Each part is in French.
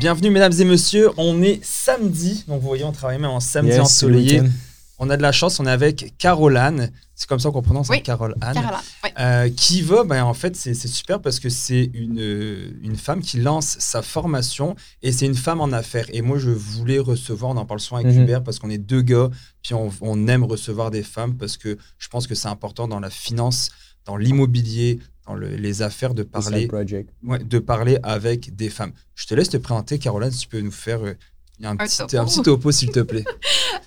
Bienvenue mesdames et messieurs, on est samedi, donc vous voyez on travaille même en samedi Yes, ensoleillé. On a de la chance, on est avec Caroline, c'est comme ça qu'on prononce, hein, Oui, Carole Anne. Euh, qui va, ben, en fait, c'est super parce que c'est une, une femme qui lance sa formation et c'est une femme en affaires. Et moi, je voulais recevoir, on en parle souvent avec Mhm. Hubert parce qu'on est deux gars, puis on, on aime recevoir des femmes parce que je pense que c'est important dans la finance, dans l'immobilier, dans le- les affaires de parler, ouais, de parler avec des femmes. Je te laisse te présenter, Caroline, si tu peux nous faire euh, un, petit, topo. un petit topo, s'il te plaît.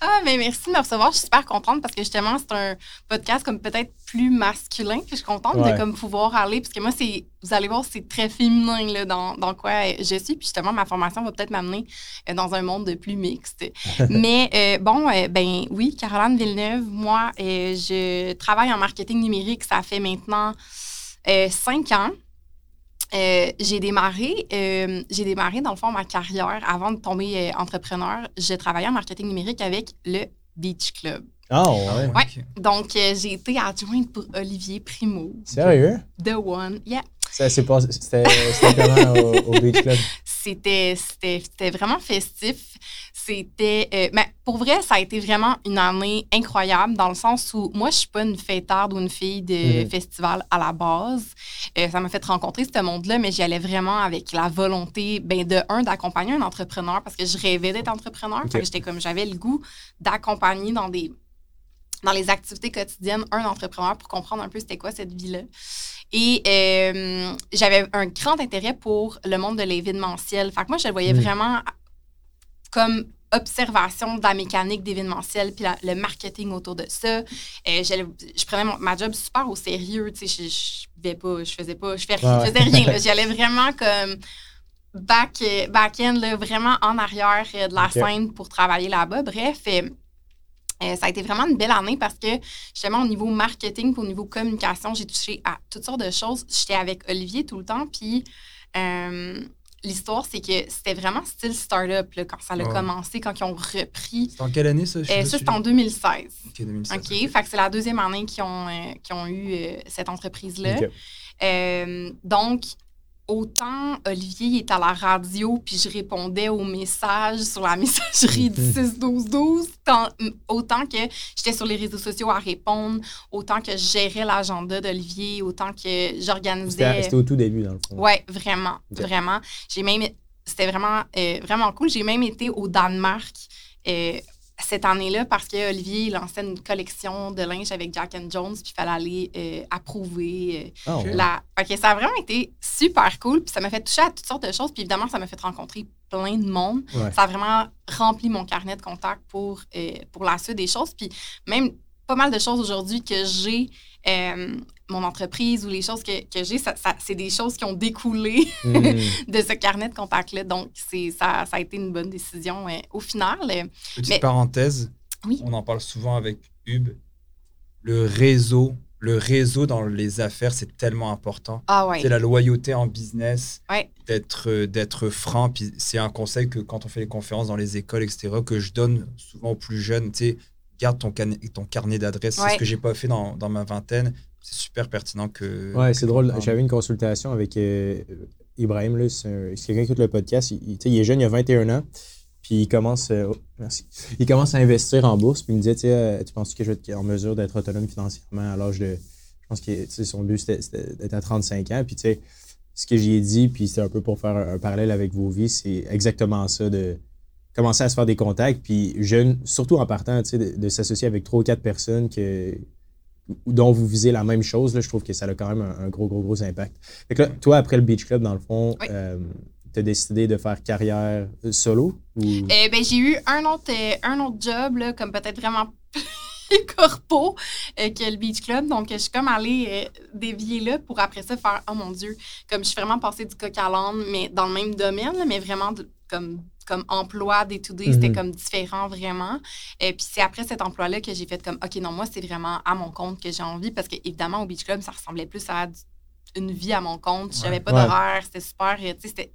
Ah, mais merci de me recevoir. Je suis super contente parce que justement, c'est un podcast comme peut-être plus masculin. Puis je suis contente Ouais. de comme pouvoir aller. Parce que moi, c'est, vous allez voir, c'est très féminin là, dans, dans quoi je suis. Puis justement, ma formation va peut-être m'amener euh, dans un monde de plus mixte. mais euh, bon, euh, ben oui, Caroline Villeneuve, moi, euh, je travaille en marketing numérique. Ça fait maintenant cinq ans. Euh, j'ai démarré, euh, j'ai démarré dans le fond ma carrière avant de tomber euh, entrepreneur. Je travaillais en marketing numérique avec le Beach Club. Ah ouais. Ouais. ok. Donc euh, j'ai été adjointe pour Olivier Primo, Sérieux? The One. Yeah, Ça s'est passé. C'était comment au, au Beach Club? c'était vraiment festif. C'était, euh, mais pour vrai, ça a été vraiment une année incroyable dans le sens où moi, je suis pas une fêtarde ou une fille de Mhm. festival à la base. Euh, ça m'a fait rencontrer ce monde-là, mais j'y allais vraiment avec la volonté, ben de un, d'accompagner un entrepreneur parce que je rêvais d'être entrepreneur. Ok. Fait que j'étais comme, j'avais le goût d'accompagner dans des dans les activités quotidiennes un entrepreneur pour comprendre un peu c'était quoi cette vie-là. Et euh, j'avais un grand intérêt pour le monde de l'événementiel. Fait que moi, je le voyais Mm. vraiment comme observation de la mécanique d'événementiel puis la- le marketing autour de ça. Euh, j'allais- je prenais mon- ma job super au sérieux. Tu sais, je, pas, je faisais pas, je, fais, Ouais, ouais. je faisais rien. là. J'y allais vraiment comme back, back-end, là, vraiment en arrière euh, de la Ok. scène pour travailler là-bas. Bref, euh, ça a été vraiment une belle année parce que justement au niveau marketing au niveau communication, j'ai touché à toutes sortes de choses. J'étais avec Olivier tout le temps, puis euh, l'histoire, c'est que c'était vraiment style start-up là, quand ça a Ouais. commencé, quand ils ont repris. C'est en quelle année ça je Euh, ça, c'est en 2016. si- Ok, 2016, OK? Fait que c'est la deuxième année qu'ils ont, euh, qu'ils ont eu cette entreprise-là. Donc, autant Olivier est à la radio, puis je répondais aux messages sur la messagerie du 6-12-12, tant- autant que j'étais sur les réseaux sociaux à répondre, autant que je gérais l'agenda d'Olivier, autant que j'organisais. c'était au tout début, dans le fond. Ouais, vraiment, vraiment. J'ai même, c'était vraiment, euh, vraiment cool. J'ai même été au Danemark euh, cette année-là parce que Olivier lançait une collection de linge avec Jack and Jones, puis il fallait aller euh, approuver. euh, Ah la... Ça a vraiment été super cool, puis ça m'a fait toucher à toutes sortes de choses, puis évidemment, ça m'a fait rencontrer plein de monde. Ouais. Ça a vraiment rempli mon carnet de contacts pour, euh, pour la suite des choses, puis même pas mal de choses aujourd'hui que j'ai, mon entreprise ou les choses que, que j'ai, ça, ça- c'est des choses qui ont découlé Hmm. de ce carnet de contacts-là. Donc, c'est, ça, ça a été une bonne décision euh, au final. euh, Petite Mais- parenthèse, Oui. on en parle souvent avec Hub. Le réseau, le réseau dans les affaires, c'est tellement important. ah ouais. C'est la loyauté en business, Ouais. d'être d'être franc. Puis c'est un conseil que quand on fait les conférences dans les écoles, etc., que je donne souvent aux plus jeunes. Tu sais, garde ton, can- ton carnet d'adresses. C'est ce que j'ai pas fait dans, dans ma vingtaine. C'est super pertinent que. Ouais, c'est drôle. J'avais une consultation avec euh, Ibrahim. là, C'est un- c'est quelqu'un qui écoute le podcast. Il, est jeune, il a 21 ans. Puis il commence, euh, oh, merci. il commence à investir en bourse. Puis il me disait, tu euh, tu penses que je vais être en mesure d'être autonome financièrement à l'âge de. Je pense que son but, c'était c'était d'être à 35 ans. Puis tu sais, ce que j'y ai dit, puis c'est un peu pour faire un, un parallèle avec vos vies, c'est exactement ça de commencer à se faire des contacts. Puis jeune, surtout en partant, tu sais, de, de s'associer avec trois ou quatre personnes que, dont vous visez la même chose, là, je trouve que ça a quand même un, un gros, gros, gros impact. Fait que là, toi, après le Beach Club, dans le fond, Oui. tu as décidé de faire carrière euh, solo? Ou... Euh, ben, j'ai eu un autre, euh, un autre job, là, comme peut-être vraiment plus corpo euh, que le Beach Club. Donc, je suis comme allée euh, dévier là pour après ça faire Oh mon Dieu, comme je suis vraiment passée du coq à l'âne, mais dans le même domaine, là, mais vraiment de- comme, comme emploi day to c'était Mhm. comme différent vraiment. Et puis, c'est après cet emploi-là que j'ai fait comme OK, non, moi, c'est vraiment à mon compte que j'ai envie parce que évidemment, au Beach Club, ça ressemblait plus à une vie à mon compte. J'avais pas Ouais. d'horaire, c'était super. Il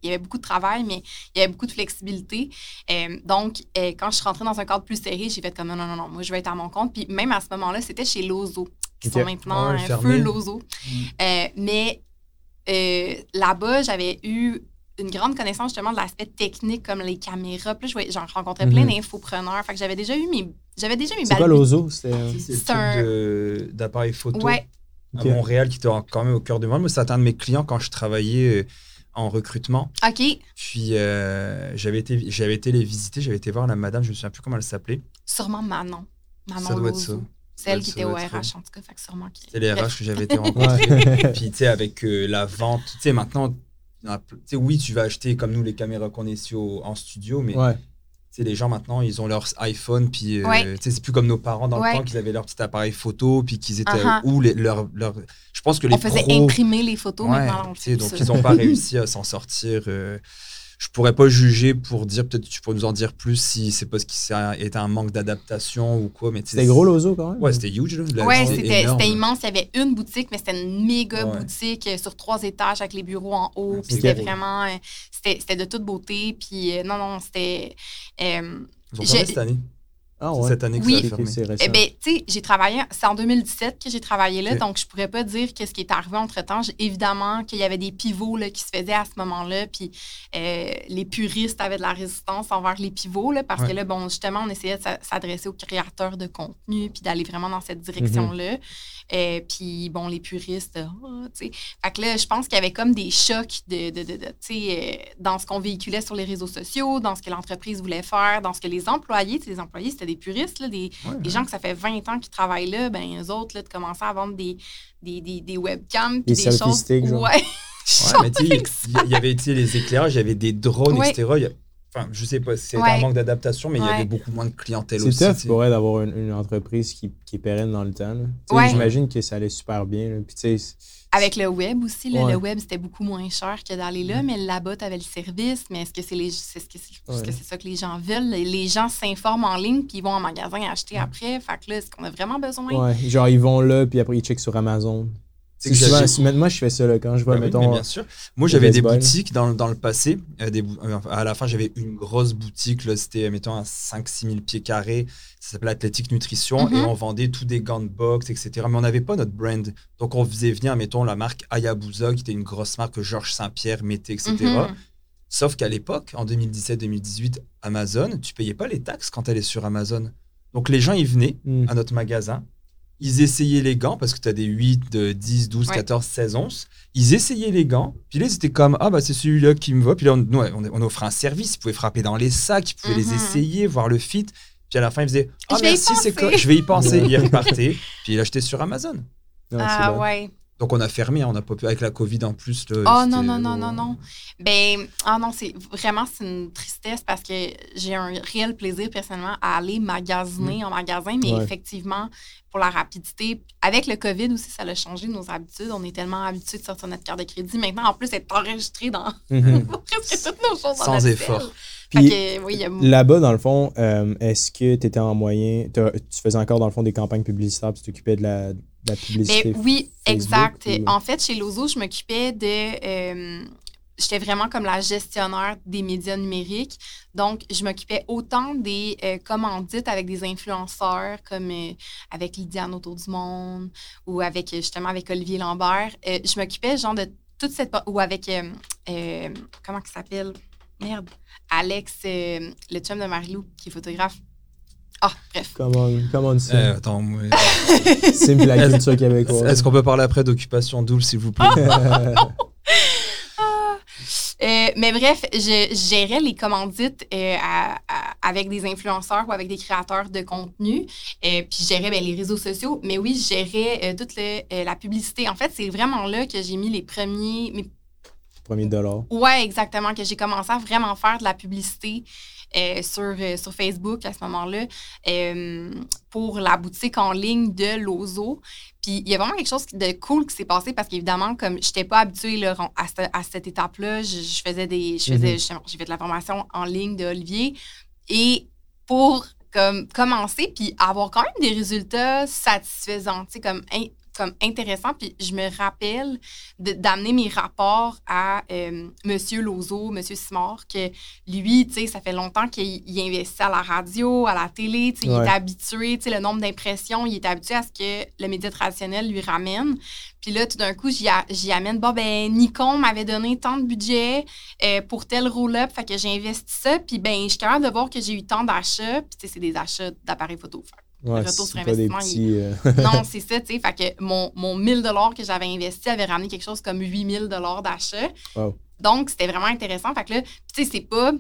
y avait beaucoup de travail, mais il y avait beaucoup de flexibilité. Euh, donc, euh, quand je suis rentrée dans un cadre plus serré, j'ai fait comme non, non, non, non, moi, je vais être à mon compte. Puis même à ce moment-là, c'était chez Lozo, qui sont maintenant Ouais, euh, fermé. feu Lozo. Mm. Euh, mais là-bas, j'avais eu une grande connaissance justement de l'aspect technique, comme les caméras. Puis là, j'en rencontrais plein Mhm. d'infopreneurs. Fait que j'avais déjà eu mes. J'avais déjà eu mes C'est quoi l'ozo? Euh, C'est C'est le un- d'appareil photo Ouais, à Montréal qui était quand même au cœur du monde. Moi, c'était un de mes clients quand je travaillais euh, en recrutement. OK. Puis euh, j'avais été, j'avais été les visiter, j'avais été voir la madame, je me souviens plus comment elle s'appelait. Sûrement Manon. Manon Ça doit être ça. C'est elle qui était au RH, en tout cas. Fait que sûrement qui. C'était les. RH que j'avais été rencontrer. Puis tu sais, avec euh, la vente, tu sais, maintenant, oui, tu vas acheter comme nous les caméras qu'on est ici au- en studio, mais ouais. les gens maintenant, ils ont leur iPhone, puis euh, Ouais. c'est plus comme nos parents dans Ouais. le temps qu'ils avaient leur petit appareil photo, puis qu'ils étaient où les, leur, leur- Je pense que les On faisait pros, imprimer les photos Ouais, maintenant. donc ils n'ont pas réussi à s'en sortir. euh, je pourrais pas juger pour dire, peut-être tu pourrais nous en dire plus si c'est parce qu'il était un manque d'adaptation ou quoi, mais C'était gros l'ozo quand même? Ouais, c'était huge. Là. Ouais, c'était immense. Il y avait une boutique, mais c'était une méga Ouais. boutique euh, sur trois étages avec les bureaux en haut. Ouais, Puis c'était vraiment. euh, c'était c'était de toute beauté. Puis euh, non, non, c'était. euh, Ils ont cette année? Ah ouais. cette année que Oui. ça a fermé. eh ben, tu sais, j'ai travaillé. C'est en 2017 que j'ai travaillé là, donc je pourrais pas dire qu'est-ce qui est arrivé entre temps. Évidemment qu'il y avait des pivots là, qui se faisaient à ce moment-là, puis euh, les puristes avaient de la résistance envers les pivots, là, parce Ouais. que là, bon, justement, on essayait de s'a- s'adresser aux créateurs de contenu, puis d'aller vraiment dans cette direction-là. Euh, puis bon, les puristes, ah, tu sais. Fait que là, je pense qu'il y avait comme des chocs de, de, de, de, tu sais, euh, dans ce qu'on véhiculait sur les réseaux sociaux, dans ce que l'entreprise voulait faire, dans ce que les employés, tu sais, les employés, c'était des puristes, là, des, Ouais, des gens que ça fait 20 ans qu'ils travaillent là, ben eux autres, là, de commencer à vendre des, des, des, des webcams, Des des choses. genre. Ouais. Il y- y avait les éclairages, il y avait des drones, etc. Il y a- Enfin, je sais pas si Ouais. un manque d'adaptation, mais il y avait beaucoup moins de clientèle C'est aussi. sais. pour elle d'avoir une, une entreprise qui, qui est pérenne dans le temps. Ouais. J'imagine que ça allait super bien. là. Puis tu sais, Avec le web aussi, là, Ouais. le web, c'était beaucoup moins cher que d'aller là, mais là-bas, tu avais le service. Mais est-ce que c'est les c'est ce que c'est est-ce Ouais. que c'est ça que les gens veulent? Les- gens s'informent en ligne, puis ils vont en magasin acheter après. Fait que là, est-ce qu'on a vraiment besoin? ouais, genre ils vont là, puis après ils checkent sur Amazon. C'est que souvent- moi, je fais ça là, quand je vois, Bah oui, mettons. bien sûr. Moi, j'avais des boutiques dans, dans le passé. euh, des bou- euh, à la fin, j'avais une grosse boutique. là, C'était, mettons, à 5-6 000 pieds carrés. Ça s'appelait Athletic Nutrition. Mhm. Et on vendait tous des gants de boxe, etc. Mais on n'avait pas notre brand. Donc, on faisait venir, mettons, la marque Hayabusa, qui était une grosse marque que Georges Saint-Pierre mettait, etc. Mhm. Sauf qu'à l'époque, en 2017-2018, Amazon, tu payais pas les taxes quand elle est sur Amazon. Donc, les gens, ils venaient Hmm. à notre magasin. Ils essayaient les gants parce que tu as des 8, de 10, 12, Ouais. 14, 16 onces. Ils essayaient les gants. Puis là, ils étaient comme Ah, bah, c'est celui-là qui me va. Puis là, on, nous, on, on offrait un service. Ils pouvaient frapper dans les sacs. Ils pouvaient les Mhm. essayer, voir le fit. Puis à la fin, ils faisaient Ah, y merci, c'est quoi Je vais y penser. ils repartaient. Puis ils achetaient sur Amazon. Ah bon. ouais. Donc on a fermé. hein, On a pas pu, avec la Covid en plus. là, Oh non, non, non, non, non. Ben, ah non, c'est vraiment c'est une tristesse parce que j'ai un réel plaisir personnellement à aller magasiner en magasin, mais Ouais. effectivement, pour la rapidité, avec le COVID aussi, ça a changé nos habitudes. On est tellement habitués de sortir notre carte de crédit. Maintenant, en plus, être enregistré dans Mhm. presque toutes nos choses. dans Sans effort. Puis oui, il y a là-bas, dans le fond, euh, est-ce que tu étais en moyen. Tu faisais encore, dans le fond, des campagnes publicitaires, puis tu t'occupais de la, la publicité? Oui, Facebook exact. ou- En fait, chez Lozo, je m'occupais de. euh, J'étais vraiment comme la gestionnaire des médias numériques. Donc, je m'occupais autant des euh, commandites avec des influenceurs comme euh, avec Lydiane Autour du Monde ou avec euh, justement avec Olivier Lambert. Euh, je m'occupais genre de toute cette. ou avec. euh, euh, comment il s'appelle? Merde. Alex, euh, le chum de Marilou, qui est photographe. Ah, bref. Comment, comment ça? Euh, attends, moi- Simple la culture québécoise. Est-ce qu'on peut parler après d'occupation double, s'il vous plaît? Euh, mais bref, je, gérais les commandites euh, à- à- avec des influenceurs ou avec des créateurs de contenu. Euh, puis je gérais ben, les réseaux sociaux. Mais oui, je gérais euh, toute le- euh, la publicité. En fait, c'est vraiment là que j'ai mis les premiers. mes- Premier dollar. Ouais, exactement. Que j'ai commencé à vraiment faire de la publicité euh, sur, euh, sur Facebook à ce moment-là euh, pour la boutique en ligne de Lozo. Puis il y a vraiment quelque chose de cool qui s'est passé parce qu'évidemment, comme je n'étais pas habituée là, à, ce- à cette étape-là, je, je faisais des. Je faisais, justement, j'ai fait de la formation en ligne de Olivier. Et pour comme, commencer, puis avoir quand même des résultats satisfaisants, tu sais, comme, comme intéressant. Puis je me rappelle d'amener mes rapports à euh, Monsieur Lozo, Monsieur Simard, que lui, tu sais, ça fait longtemps qu'il il investit à la radio, à la télé, tu sais, il est habitué, tu sais, le nombre d'impressions, il est habitué à ce que le média traditionnel lui ramène. Puis là, tout d'un coup, j'y amène, bon, ben, Nikon m'avait donné tant de budget euh, pour tel roll-up, fait que j'ai investi ça, puis ben, je suis capable de voir que j'ai eu tant d'achats, puis tu sais, c'est des achats d'appareils photo. Fait Ouais, retour sur pas des investissement, petits. euh, non, c'est ça, tu sais. Fait que mon, mon 1000 que j'avais investi avait ramené quelque chose comme 8000 d'achat. Wow. Donc, c'était vraiment intéressant. Fait que là, tu sais, c'est pas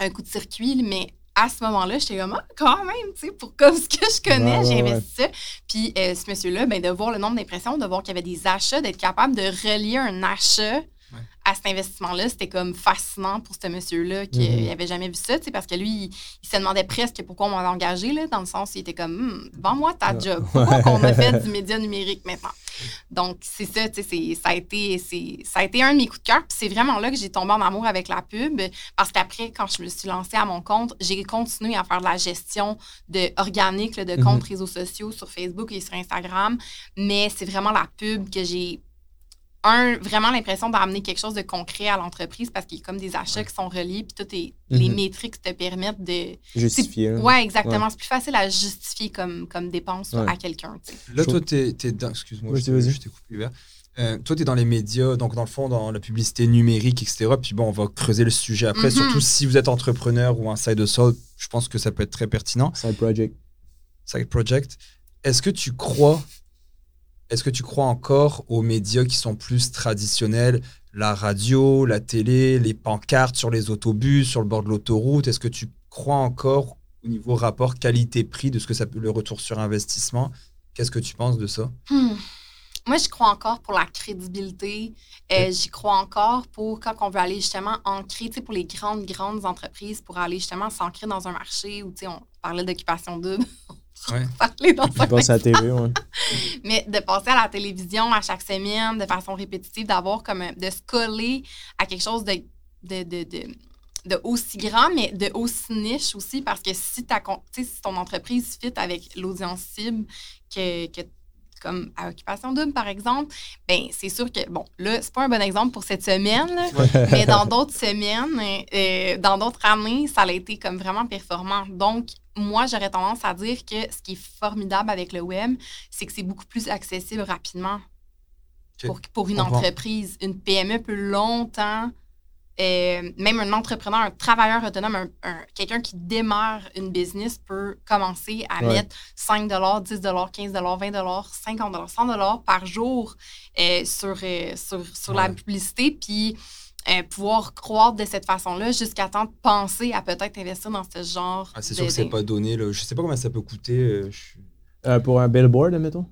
un coup de circuit, mais à ce moment-là, j'étais comme, ah, quand même, tu sais, pour comme ce que je connais, Ouais, j'ai ouais. investi ça. Puis euh, ce monsieur-là, ben, de voir le nombre d'impressions, de voir qu'il y avait des achats, d'être capable de relier un achat. À cet investissement-là, c'était comme fascinant pour ce monsieur-là qui Mhm. n'avait jamais vu ça, parce que lui, il, il se demandait presque pourquoi on m'avait engagé, là, dans le sens où il était comme, Hum, vends-moi ta Ouais. job. Pourquoi qu'on a fait du média numérique maintenant? Donc, c'est ça, tu sais, c'est- ça, a été- ça a été un de mes coups de cœur. Puis c'est vraiment là que j'ai tombé en amour avec la pub. Parce qu'après, quand je me suis lancée à mon compte, j'ai continué à faire de la gestion de organique, là, de Mhm. comptes réseaux sociaux sur Facebook et sur Instagram. Mais c'est vraiment la pub que j'ai. Un, vraiment l'impression d'amener quelque chose de concret à l'entreprise parce qu'il y a comme des achats qui sont reliés, puis toutes les, les Mhm. métriques te permettent de. justifié. là. Ouais, exactement. C'est plus facile à justifier comme, comme dépense Ouais. à quelqu'un. tu. Là, toi, t'es es dans. Excuse-moi, je, t'ai coupé. Euh, toi, tu es dans les médias, donc dans le fond, dans la publicité numérique, etc. Puis bon, on va creuser le sujet après. Mhm. Surtout si vous êtes entrepreneur ou un side hustle, je pense que ça peut être très pertinent. Side project. Side project. Est-ce que tu crois, est-ce que tu crois encore aux médias qui sont plus traditionnels, la radio, la télé, les pancartes sur les autobus, sur le bord de l'autoroute? Est-ce que tu crois encore au niveau rapport qualité-prix de ce que ça peut le retour sur investissement? Qu'est-ce que tu penses de ça? Hmm. Moi, je crois encore pour la crédibilité. Euh, J'y crois encore pour quand on veut aller justement ancrer, tu sais, pour les grandes, grandes entreprises, pour aller justement s'ancrer dans un marché où, tu sais, on parlait d'occupation double. Ouais. dans un à la TV, ouais. mais de passer à la télévision à chaque semaine de façon répétitive, d'avoir comme un- de se coller à quelque chose de, de, de, de, de aussi grand, mais de aussi niche aussi, parce que si, ta, si ton entreprise fit avec l'audience cible que, que comme à Occupation Double, par exemple, ben c'est sûr que, bon, là, c'est pas un bon exemple pour cette semaine, là, mais dans d'autres semaines, euh, dans d'autres années, ça a été comme vraiment performant. Donc, moi, j'aurais tendance à dire que ce qui est formidable avec le web, c'est que c'est beaucoup plus accessible rapidement pour, pour une entreprise. Une PME peut longtemps, euh, même un entrepreneur, un travailleur autonome, un, un- quelqu'un qui démarre une business peut commencer à Ouais. mettre 5 10 15 20 50 100 par jour euh, sur, euh, sur, sur la publicité, puis euh, pouvoir croître de cette façon-là jusqu'à temps de penser à peut-être investir dans ce genre Ah, c'est sûr que c'est pas donné. Là. Je sais pas combien ça peut coûter. euh, je- Euh, pour un billboard, admettons?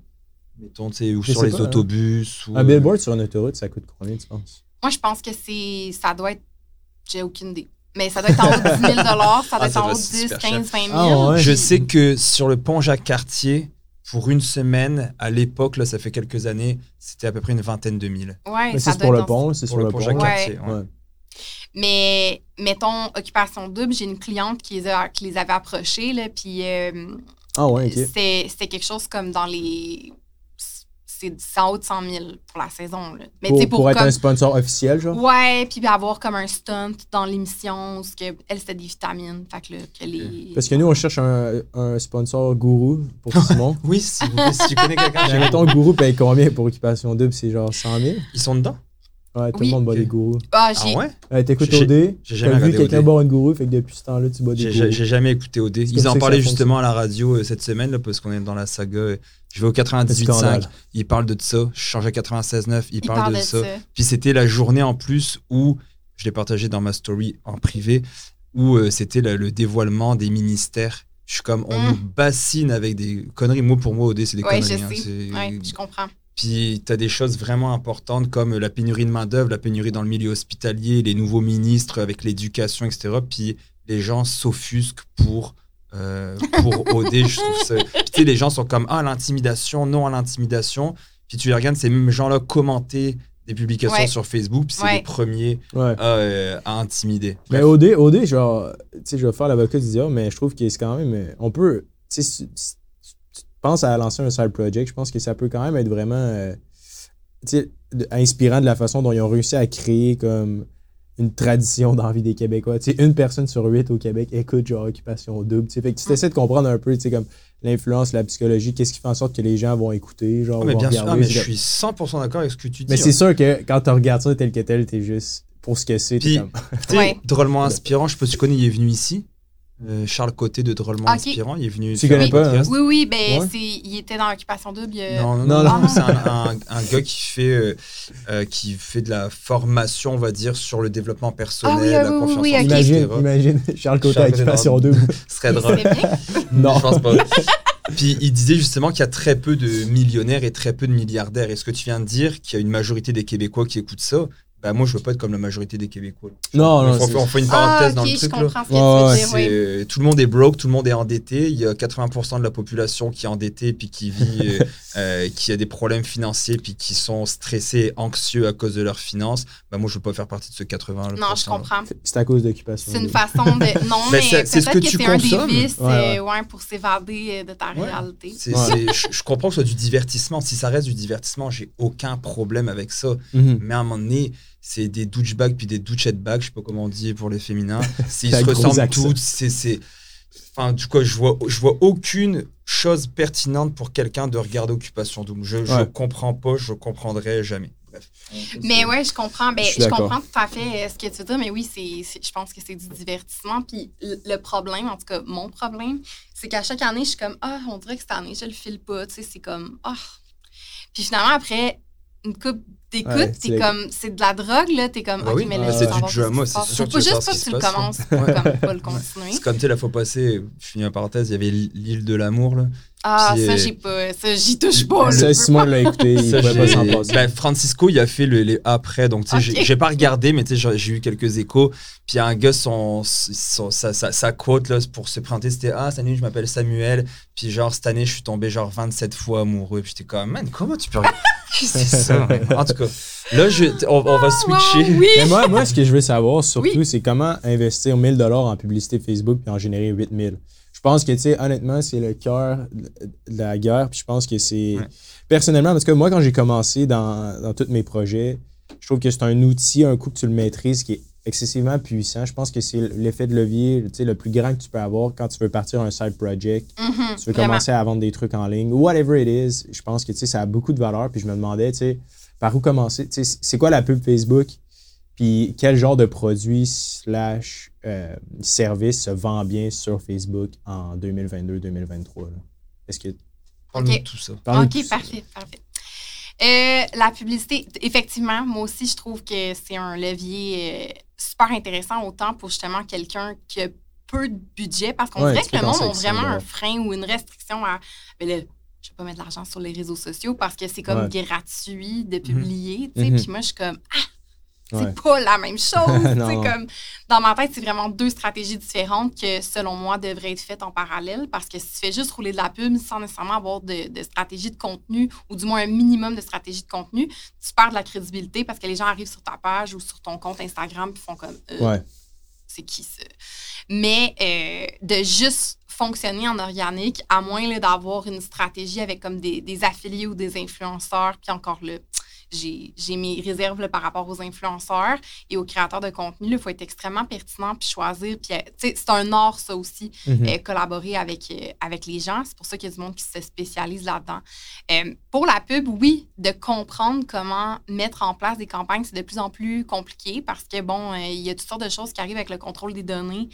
mettons, tu sais, ou Je sur les pas, hein. autobus. Ou, Un billboard sur une autoroute, ça coûte combien, tu penses? Moi, je pense que c'est ça doit être. J'ai aucune idée. Mais ça doit être en haut de 10 000 ça doit Ah, être ça en haut de être 10, super 15, 20 000. Ah, ouais. Je sais que sur le pont Jacques-Cartier, pour une semaine, à l'époque, là, ça fait quelques années, c'était à peu près une vingtaine de mille. Ouais, c'est pour le pont, c'est Pour sur le pont pont. Jacques-Cartier. ouais. Ouais. Mais mettons, Occupation Double, j'ai une cliente qui les, a- qui les avait approchés, là, puis euh, Ah ouais, c'était quelque chose comme dans les. C'est en haut de 100 000 pour la saison. Là. Mais tu Pour, sais, pour pour, être comme- un sponsor officiel, genre? Ouais, puis avoir comme un stunt dans l'émission, ce que elle c'était des vitamines, fait que, là, que les. Parce que nous, on cherche un, un sponsor gourou pour Simon. Oui, si, vous- si tu connais quelqu'un, mettons, gourou paye combien pour Occupation Double? C'est genre 100 000? ils sont dedans? Ouais, tout Oui. le monde boit Ok. des gourous. Ah, Ah j'ai. ouais? Ouais, T'écoutes J'ai- OD, j'ai jamais t'as vu regardé quelqu'un OD. boire une gourou, fait que depuis ce temps-là, tu bois des J'ai gourous. j'ai jamais écouté OD. comme Ils ça en que parlaient ça justement à la radio euh, cette semaine, là, parce qu'on est dans la saga. euh, Je vais au 98.5, Scandale. ils parlent de ça. Je change à 96.9, ils Il parlent parle de, de ça. Puis c'était la journée en plus où, je l'ai partagé dans ma story en privé, où euh, c'était le, le dévoilement des ministères. Je suis comme, on Mm. nous bassine avec des conneries. Moi, pour moi, OD, c'est des Ouais, je conneries. hein. sais. C'est- Ouais, je comprends. Puis tu as des choses vraiment importantes comme la pénurie de main-d'œuvre, la pénurie dans le milieu hospitalier, les nouveaux ministres avec l'éducation, etc. Puis les gens s'offusquent pour, euh, pour OD. je trouve ça. Puis tu sais, les gens sont comme Ah, l'intimidation, non à l'intimidation. Puis tu les regardes, ces mêmes gens-là commenter des publications Ouais. sur Facebook, puis c'est Ouais. les premiers Ouais. euh, à intimider. Mais. OD, OD, genre, tu sais, je vais faire l'avocat du diable, mais je trouve que c'est quand même. euh, On peut. Tu sais, pense à lancer un side project. Je pense que ça peut quand même être vraiment euh, inspirant de la façon dont ils ont réussi à créer comme une tradition dans la vie des Québécois. Tu sais, une personne sur huit au Québec écoute genre Occupation Double. tu sais. Fait que tu essaies de comprendre un peu, tu sais, comme l'influence, la psychologie, qu'est-ce qui fait en sorte que les gens vont écouter, genre, Ah, mais vont bien sûr, ah, mais je suis 100% d'accord avec ce que tu dis. mais hein. c'est sûr que quand tu regardes ça tel que tel, t'es juste pour ce que c'est. Puis- comme- Ouais. drôlement inspirant, je sais pas si tu connais, il est venu ici. Euh, Charles Côté de Drôlement. Inspirant, il est venu. Tu connais pas, podcast. Oui, oui, ben, Ouais. c'est, il était dans Occupation Double. euh, Non, non, Non, non, non. c'est un, un- un gars qui fait, euh, euh, qui fait de la formation, on va dire, sur le développement personnel, Ah oui, la oui, confiance oui, en ok. soi, Imagine, etc. imagine Charles Côté Charles Occupation Double. Ce serait drôle. Non. Je pense pas. Puis il disait justement qu'il y a très peu de millionnaires et très peu de milliardaires. Et ce que tu viens de dire, qu'il y a une majorité des Québécois qui écoutent ça, bah moi je veux pas être comme la majorité des Québécois. Non, non, on, fait, c'est- on fait une Ah, parenthèse ok, dans le je truc là. comprends ce que Ouais, C'est- tout le monde est broke, tout le monde est endetté. Il y a 80% de la population qui est endettée puis qui vit, euh, euh, qui a des problèmes financiers puis qui sont stressés, anxieux à cause de leurs finances. Bah moi je veux pas faire partie de ce 80. Non, je comprends. C'est à cause d'Occupation C'est une façon de. Non, mais c'est- c'est ce peut-être que que, tu c'est un des consommes. vices Ouais, ouais. ouais, pour s'évader euh, de ta Ouais. réalité. C'est, Ouais. c'est- je, je comprends que ce soit du divertissement. Si ça reste du divertissement, j'ai aucun problème avec ça. Mhm. Mais à un moment donné, c'est des douchebags puis des douchettes-bags, je sais pas comment on dit pour les féminins. Ils se ressemblent toutes. C'est, c'est... Enfin, du coup, je vois, je vois aucune chose pertinente pour quelqu'un de regarder Occupation Double. Je, je Ouais. comprends pas, je comprendrai jamais. Bref. Mais ouais, je comprends. Ben, Je comprends tout à fait euh, ce que tu veux dire, mais oui, c'est, c'est- je pense que c'est du divertissement. Puis le problème, en tout cas, mon problème, c'est qu'à chaque année, je suis comme, ah, on dirait que cette année, je le file pas. Tu sais, c'est comme, ah. Puis finalement, après une coupe d'écoute, Ouais, t'es comme, c'est de la drogue, là. T'es comme, Bah ok, oui, mais ouais, là, c'est du drama, c'est sûr Faut que tu juste pas que tu le commences, Ouais. comme pas le continuer. C'est comme tu sais, la fois passée, je finis la parenthèse, il y avait l'île de l'amour. Là. Ah, Puis, ça, euh, j'ai pas, ça, j'y touche pas. Ça, Simon l'a écouté, il Ça, pouvait pas j'ai- s'en passer. Ben, Francisco, il a fait le, les après, donc tu sais, Ok. j'ai- j'ai pas regardé, mais tu sais, j'ai- j'ai eu quelques échos. Puis il y a un gars, son, son- sa, sa, sa quote là, pour se présenter, c'était Ah, salut, je m'appelle Samuel. Puis genre, cette année, je suis tombé genre 27 fois amoureux. Puis j'étais comme, man, comment tu peux. Qu'est-ce que c'est ça? En tout cas, là, je, on, on va switcher. Wow, oui. Mais moi, moi, ce que je veux savoir surtout, Oui. c'est comment investir 1000 dollars en publicité Facebook puis en générer 8000. Je pense que, tu sais, honnêtement, c'est le cœur de la guerre. Puis je pense que c'est. Ouais. Personnellement, parce que moi, quand j'ai commencé dans, dans tous mes projets, je trouve que c'est un outil, un coup que tu le maîtrises, qui est excessivement puissant. Je pense que c'est l'effet de levier tu sais, le plus grand que tu peux avoir quand tu veux partir un side project. Mhm, tu veux vraiment. commencer à vendre des trucs en ligne, whatever it is, je pense que tu sais, ça a beaucoup de valeur. Puis je me demandais, tu sais, par où commencer? Tu sais, c'est quoi la pub Facebook? Puis quel genre de produit slash euh, service se vend bien sur Facebook en 2022-2023? là? Est-ce que. Parle-nous de tout ça. de OK, tout ça. parfait, parfait. Euh, la publicité, effectivement, moi aussi, je trouve que c'est un levier euh, super intéressant, autant pour justement quelqu'un qui a peu de budget, parce qu'on Ouais, dirait que le monde a vraiment un frein ou une restriction à. Ben là, je vais pas mettre de l'argent sur les réseaux sociaux parce que c'est comme Ouais. gratuit de publier, tu sais. Mhm. Puis moi, je suis comme, ah, c'est Ouais. pas la même chose. comme, dans ma tête, c'est vraiment deux stratégies différentes que, selon moi, devraient être faites en parallèle parce que si tu fais juste rouler de la pub sans nécessairement avoir de, de stratégie de contenu ou du moins un minimum de stratégie de contenu, tu perds de la crédibilité parce que les gens arrivent sur ta page ou sur ton compte Instagram et font comme euh, Ouais. c'est qui ça? Mais euh, de juste fonctionner en organique, à moins d'avoir une stratégie avec comme des, des affiliés ou des influenceurs, puis encore là, j'ai j'ai mes réserves là, par rapport aux influenceurs et aux créateurs de contenu. Il faut être extrêmement pertinent puis choisir. Puis, euh, c'est un art, ça aussi, Mhm. euh, collaborer avec, euh, avec les gens. C'est pour ça qu'il y a du monde qui se spécialise là-dedans. Euh, pour la pub, oui, de comprendre comment mettre en place des campagnes, c'est de plus en plus compliqué parce que, bon, il y a toutes sortes de choses qui arrivent avec le contrôle des données,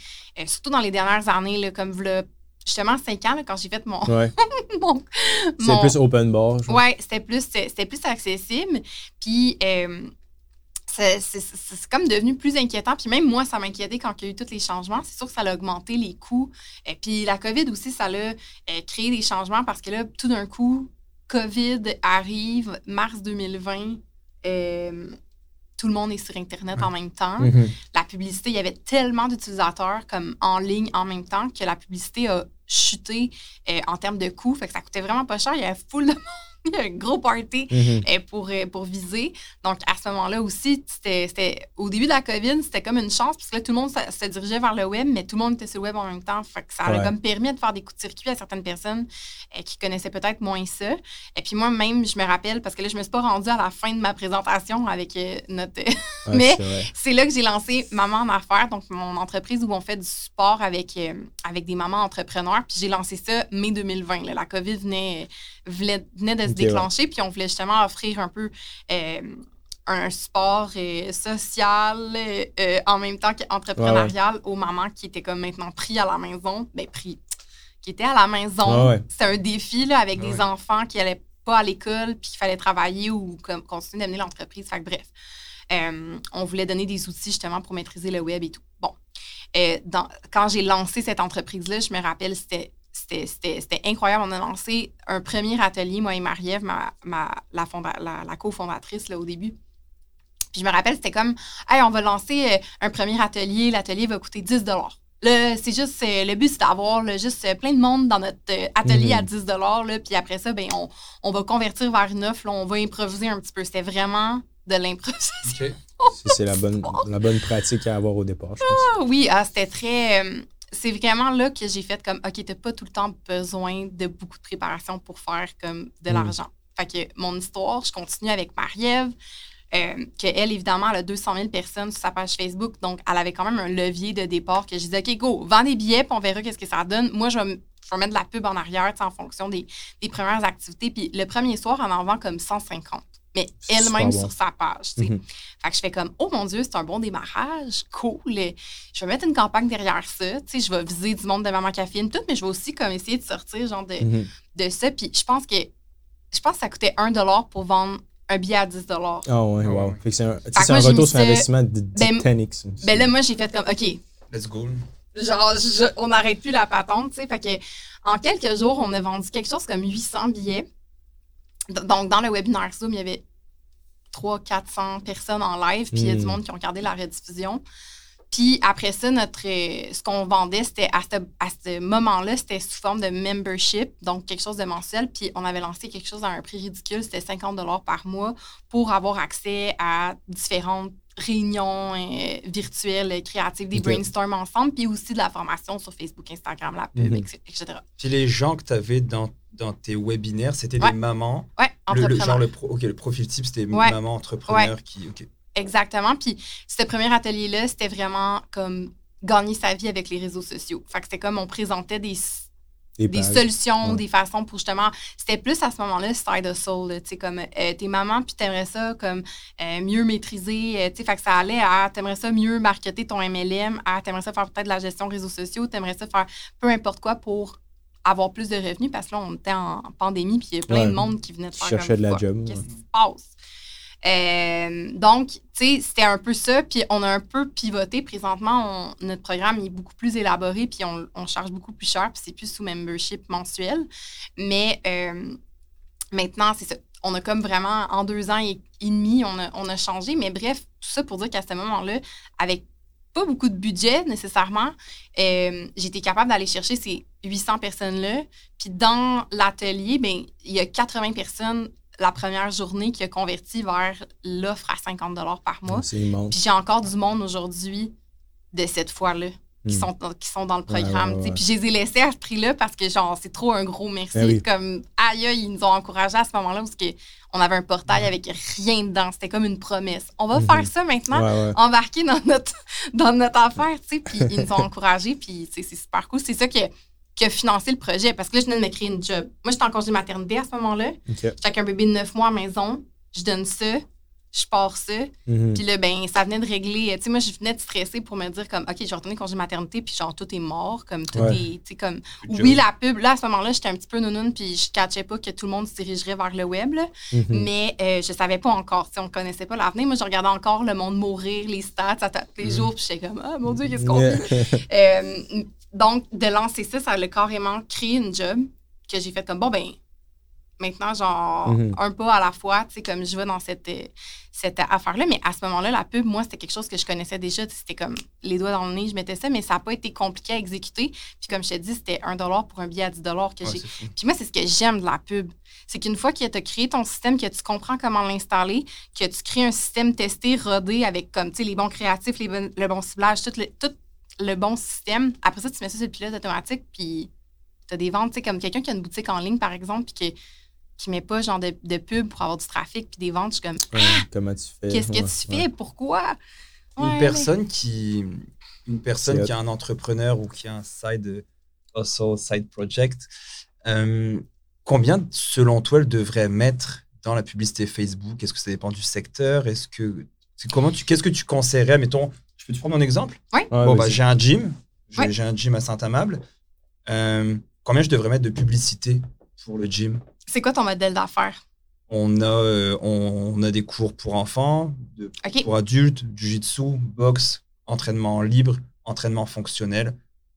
surtout dans les dernières années, là, comme v'là, justement cinq ans, là, quand j'ai fait mon. Ouais. mon- mon- plus open bar. Ouais, c'était plus, c'était plus accessible. Puis, euh, c'est comme devenu plus inquiétant. Puis même moi, ça m'inquiétait quand il y a eu tous les changements. C'est sûr que ça a augmenté les coûts. Et puis la COVID aussi, ça a euh, créé des changements parce que là, tout d'un coup, COVID arrive, mars 2020. euh, tout le monde est sur Internet en même temps. Mhm. La publicité, il y avait tellement d'utilisateurs comme en ligne en même temps que la publicité a chuté euh, en termes de coûts. Fait que ça coûtait vraiment pas cher. Il y avait full de monde un gros party Mhm. euh, pour, euh, pour viser. Donc, à ce moment-là aussi, c'était, au début de la COVID, c'était comme une chance, parce que là, tout le monde se, se dirigeait vers le web, mais tout le monde était sur le web en même temps. Fait que ça a comme permis de faire des coups de circuit à certaines personnes euh, qui connaissaient peut-être moins ça. Et puis moi-même, je me rappelle, parce que là, je me suis pas rendue à la fin de ma présentation avec euh, notre... Ouais, Mais- c'est là que j'ai lancé Maman en affaires, donc mon entreprise où on fait du support avec, euh, avec des mamans entrepreneurs. Puis j'ai lancé ça mai 2020. là. La COVID venait, venait, venait de se ouais. déclencher, puis on voulait justement offrir un peu euh, un support euh, social euh, en même temps qu'entrepreneurial aux mamans qui étaient comme maintenant pris à la maison. Ben, pris. Qui étaient à la maison. Ouais. C'était un défi là, avec des enfants qui n'allaient pas à l'école, puis qu'il fallait travailler ou comme, continuer d'amener l'entreprise. Fait que bref. Euh, on voulait donner des outils justement pour maîtriser le web et tout. Bon. Dans- quand j'ai lancé cette entreprise-là, je me rappelle, c'était. C'était, c'était- c'était incroyable. On a lancé un premier atelier, moi et Marie-Ève, ma, ma- la, la, la cofondatrice là, au début. Puis je me rappelle, c'était comme, hey, on va lancer euh, un premier atelier. L'atelier va coûter 10 Là, c'est juste, euh, le but, c'est d'avoir juste euh, plein de monde dans notre atelier Mhm. à 10 là, Puis après ça, ben, on, on va convertir vers une offre. là, on va improviser un petit peu. C'était vraiment de l'improvisation. OK. C'est- C'est la bonne, la bonne pratique à avoir au départ, je pense. Ah oui, ah, c'était très. euh, c'est vraiment là que j'ai fait comme, OK, t'as pas tout le temps besoin de beaucoup de préparation pour faire comme de Mm. l'argent. Fait que mon histoire, je continue avec Marie-Ève, euh, que elle, évidemment, elle a 200 000 personnes sur sa page Facebook. Donc, elle avait quand même un levier de départ que je disais, OK, go, vends des billets, puis on verra qu'est-ce que ça donne. Moi, je vais, m- je vais mettre de la pub en arrière, en fonction des, des premières activités. Puis le premier soir, elle en vend comme 150. Mais elle-même bon. sur sa page. Mhm. Fait que je fais comme, oh mon Dieu, c'est un bon démarrage, cool. Je vais mettre une campagne derrière ça. Je vais viser du monde de Maman Caféine, tout, mais je vais aussi comme essayer de sortir genre de, Mhm. de ça. Puis je pense que je pense que ça coûtait 1 pour vendre un billet à 10 Ah ouais, Ah wow. Fait que c'est un, que moi, un retour sur investissement de, de Ben, 10x. Ben là, moi, j'ai fait comme, OK, Let's go. genre, je- on n'arrête plus la patente, tu sais. Fait que en quelques jours, on a vendu quelque chose comme 800 billets. Donc, dans le webinaire Zoom, il y avait 300-400 personnes en live, puis il y a du Mm. monde qui ont regardé la rediffusion. Puis après ça, notre, euh, ce qu'on vendait, c'était à ce, à ce moment-là, c'était sous forme de membership, donc quelque chose de mensuel. Puis on avait lancé quelque chose à un prix ridicule, c'était 50 par mois pour avoir accès à différentes réunions euh, virtuelles, créatives, des brainstorms ensemble, puis aussi de la formation sur Facebook, Instagram, la pub, Mhm. etc. etc. Puis les gens que tu avais dans, dans tes webinaires, c'était Ouais. des mamans? Ouais, Le, le- genre le, pro- ok, le profil type, c'était Ouais. maman entrepreneur qui. ok. Exactement. Puis ce premier atelier-là, c'était vraiment comme gagner sa vie avec les réseaux sociaux. Fait que c'était comme on présentait des, Des solutions, Ouais. des façons pour justement. C'était plus à ce moment-là side hustle, tu sais, comme euh, t'es maman, puis t'aimerais ça comme euh, mieux maîtriser, euh, tu sais, fait que ça allait à t'aimerais ça mieux marketer ton MLM, à t'aimerais ça faire peut-être de la gestion réseaux sociaux, t'aimerais ça faire peu importe quoi pour avoir plus de revenus parce que là, on était en pandémie, puis il y a plein Ouais. de monde qui venait de faire de la job, Qu'est-ce qui se passe? Euh, donc, tu sais, c'était un peu ça. Puis on a un peu pivoté. Présentement, notre programme est beaucoup plus élaboré, puis on, charge beaucoup plus cher, puis c'est plus sous membership mensuel. Mais euh, maintenant, c'est ça. On a comme vraiment, en deux ans et, demi, on a, on a changé. Mais bref, tout ça pour dire qu'à ce moment-là, avec pas beaucoup de budget nécessairement, euh, j'étais capable d'aller chercher ces 800 personnes-là. Puis dans l'atelier, ben, il y a 80 personnes la première journée qui a converti vers l'offre à 50 par mois. C'est immense. Puis j'ai encore du monde aujourd'hui de cette fois-là qui, Hmm. sont, qui sont dans le programme. ouais, ouais. Puis je les ai laissés à ce prix-là parce que genre c'est trop un gros merci. Ben oui. Comme aïe, aïe, ils nous ont encouragés à ce moment-là parce que on avait un portail avec rien dedans. C'était comme une promesse. On va Mhm. faire ça maintenant embarquer dans notre, dans notre affaire, tu sais. Puis ils nous ont encouragés, puis c'est super cool. C'est ça qui a, qui a financé le projet, parce que là, je venais de me créer une job. Moi, j'étais en congé maternité à ce moment-là. OK. J'étais avec un bébé de 9 mois à la maison. Je donne ça, je pars ça. Mhm. Puis là, ben, ça venait de régler. Tu sais, moi, je venais de stresser pour me dire, comme, OK, je vais retourner congé maternité, puis genre, tout est mort. Comme, tout Ouais. est, tu sais, comme, Good oui, job. la pub, là, à ce moment-là, j'étais un petit peu nounoune, puis je catchais pas que tout le monde se dirigerait vers le web, là. Mhm. Mais euh, je savais pas encore, tu sais, on connaissait pas l'avenir. Moi, je regardais encore le monde mourir, les stats, à tous les Mhm. jours, puis j'étais comme, ah mon Dieu, qu'est-ce qu'on fait? Euh, donc, de lancer ça, ça a carrément créé une job que j'ai fait comme, bon, ben, maintenant, genre, Mhm. un pas à la fois, tu sais, comme je vais dans cette, cette affaire-là. Mais à ce moment-là, la pub, moi, c'était quelque chose que je connaissais déjà. C'était comme les doigts dans le nez, je mettais ça, mais ça n'a pas été compliqué à exécuter. Puis comme je t'ai dit, c'était un dollar pour un billet à 10 dollars que Ouais, j'ai. Puis moi, c'est ce que j'aime de la pub. C'est qu'une fois que tu as créé ton système, que tu comprends comment l'installer, que tu crées un système testé, rodé avec comme, tu sais, les bons créatifs, les bon- le bon ciblage, tout le, tout le bon système. Après ça, tu mets ça sur le pilote automatique, puis tu as des ventes, tu sais, comme quelqu'un qui a une boutique en ligne, par exemple, puis qui qui met pas genre de, de pub pour avoir du trafic puis des ventes, je suis comme Ouais, comment tu fais? qu'est-ce que Ouais, tu ouais. fais? Pourquoi? Une personne qui une personne qui a un entrepreneur ou qui a un side hustle, side project, euh, combien selon toi elle devrait mettre dans la publicité Facebook? Est-ce que ça dépend du secteur? Est-ce que c'est- comment tu qu'est-ce que tu conseillerais Mettons, je peux te prendre mon exemple? Ouais, Bon bah j'ai un gym, j'ai Ouais. un gym à Saint-Amable. Euh, combien je devrais mettre de publicité pour le gym? C'est quoi ton modèle d'affaires? On a, euh, on, on a des cours pour enfants, de pour adultes, jujitsu, boxe, entraînement libre, entraînement fonctionnel.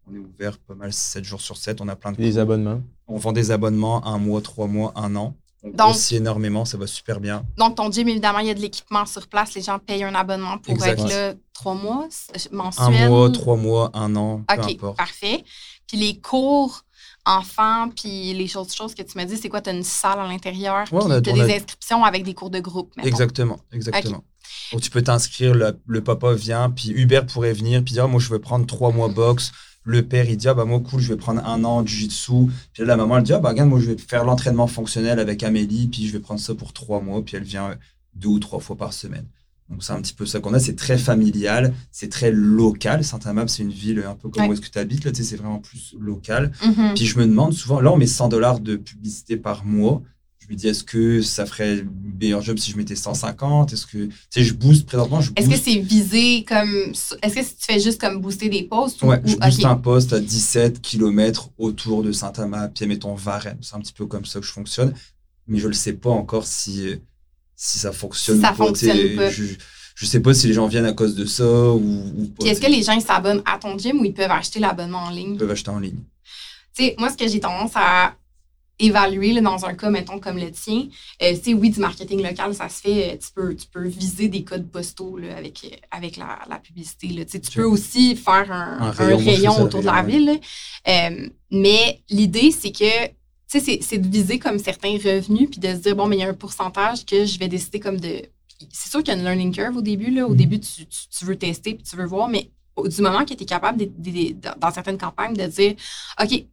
On est ouvert pas mal 7 jours sur 7. On a plein de Les cours. abonnements. On vend des abonnements un mois, trois mois, un an. On Donc- grossit énormément, ça va super bien. donc ton gym évidemment il y a de l'équipement sur place les gens payent un abonnement pour Exact. être là trois mois s- Un mois, trois mois, un an, peu OK importe. parfait puis les cours enfants puis les choses choses que tu m'as dit c'est quoi tu as une salle à l'intérieur Ouais, on puis a- t'as on a- des inscriptions avec des cours de groupe mettons. Exactement, exactement. Donc tu peux t'inscrire, le, le papa vient, puis Hubert pourrait venir, puis dire Ah, moi je veux prendre trois mois boxe. Le père il dit ah bah moi cool je vais prendre un an de jiu-jitsu. Puis là, la maman elle dit ah bah regarde moi je vais faire l'entraînement fonctionnel avec Amélie, puis je vais prendre ça pour trois mois, puis elle vient deux ou trois fois par semaine. Donc c'est un petit peu ça qu'on a, c'est très familial, c'est très local. Saint-Amable c'est une ville un peu comme Ouais. où est-ce que tu habites là, tu sais c'est vraiment plus local. Mhm. Puis je me demande souvent, là, on met 100 dollars de publicité par mois. Je me dis, est-ce que ça ferait meilleur job si je mettais 150 Est-ce que, tu sais, je booste présentement, je Est-ce que c'est visé comme. Est-ce que tu fais juste comme booster des posts ou. Ouais, ou- je booste un poste à 17 km autour de Saint-Amand, puis mettons Varennes. C'est un petit peu comme ça que je fonctionne. Mais je ne sais pas encore si, si ça fonctionne Si ça ou pas. fonctionne pas. Je ne sais pas si les gens viennent à cause de ça ou, ou pas. Est-ce que les gens s'abonnent à ton gym ou ils peuvent acheter l'abonnement en ligne? Ils peuvent acheter en ligne. Tu sais, moi, ce que j'ai tendance à évaluer là, dans un cas, mettons, comme le tien, euh, tu sais, oui, du marketing local, ça se fait. euh, Tu peux, tu peux viser des codes postaux là, avec, euh, avec la, la publicité. Là. Tu sais, tu Ok. peux aussi faire un, Un un rayon, je autour de la ville. Euh, mais l'idée, c'est que tu sais, c'est- de viser comme certains revenus, puis de se dire, bon, mais il y a un pourcentage que je vais décider comme de. C'est sûr qu'il y a une learning curve au début. Là. Au Mhm. début, tu, tu- tu veux tester, puis tu veux voir, mais au- du moment que tu es capable, de- de- de- dans certaines campagnes, de dire, OK,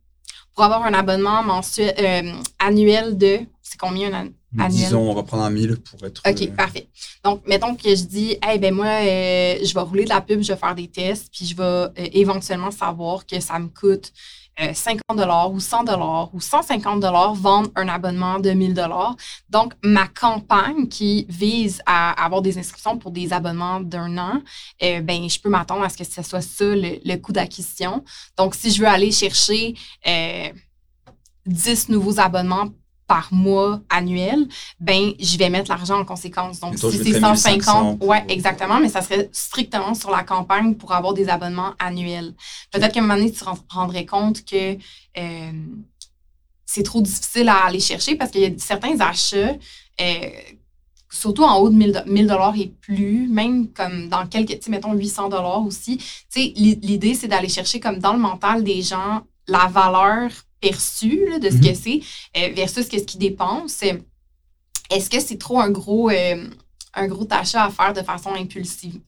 pour avoir un abonnement mensuel, euh, annuel de. C'est combien un an- annuel? Disons, on va prendre un 1000 pour être. OK, euh, parfait. Donc, mettons que je dis, hey, ben moi, euh, je vais rouler de la pub, je vais faire des tests, puis je vais éventuellement savoir que ça me coûte euh, 50 ou 100 ou 150 vendre un abonnement de 1000 Donc, ma campagne qui vise à avoir des inscriptions pour des abonnements d'un an, euh, ben, je peux m'attendre à ce que ce soit ça le, coût d'acquisition. Donc, si je veux aller chercher euh, 10 nouveaux abonnements par mois annuel, ben je vais mettre l'argent en conséquence. Donc, si c'est mettrais 150, 1500 ouais, pour- exactement, mais ça serait strictement sur la campagne pour avoir des abonnements annuels. Peut-être qu'à un moment donné, tu te rend- rendrais compte que euh, c'est trop difficile à aller chercher parce qu'il y a certains achats, euh, surtout en haut de 1000 1000 dollars et plus, même comme dans quelques, tu sais, mettons 800 dollars aussi. Tu sais, l'i- l'idée, c'est d'aller chercher comme dans le mental des gens la valeur perçue là, de ce Mhm. que c'est euh, versus qu'est-ce qu'ils dépensent. Est-ce que c'est trop un gros, euh, un gros achat à faire de façon impulsive?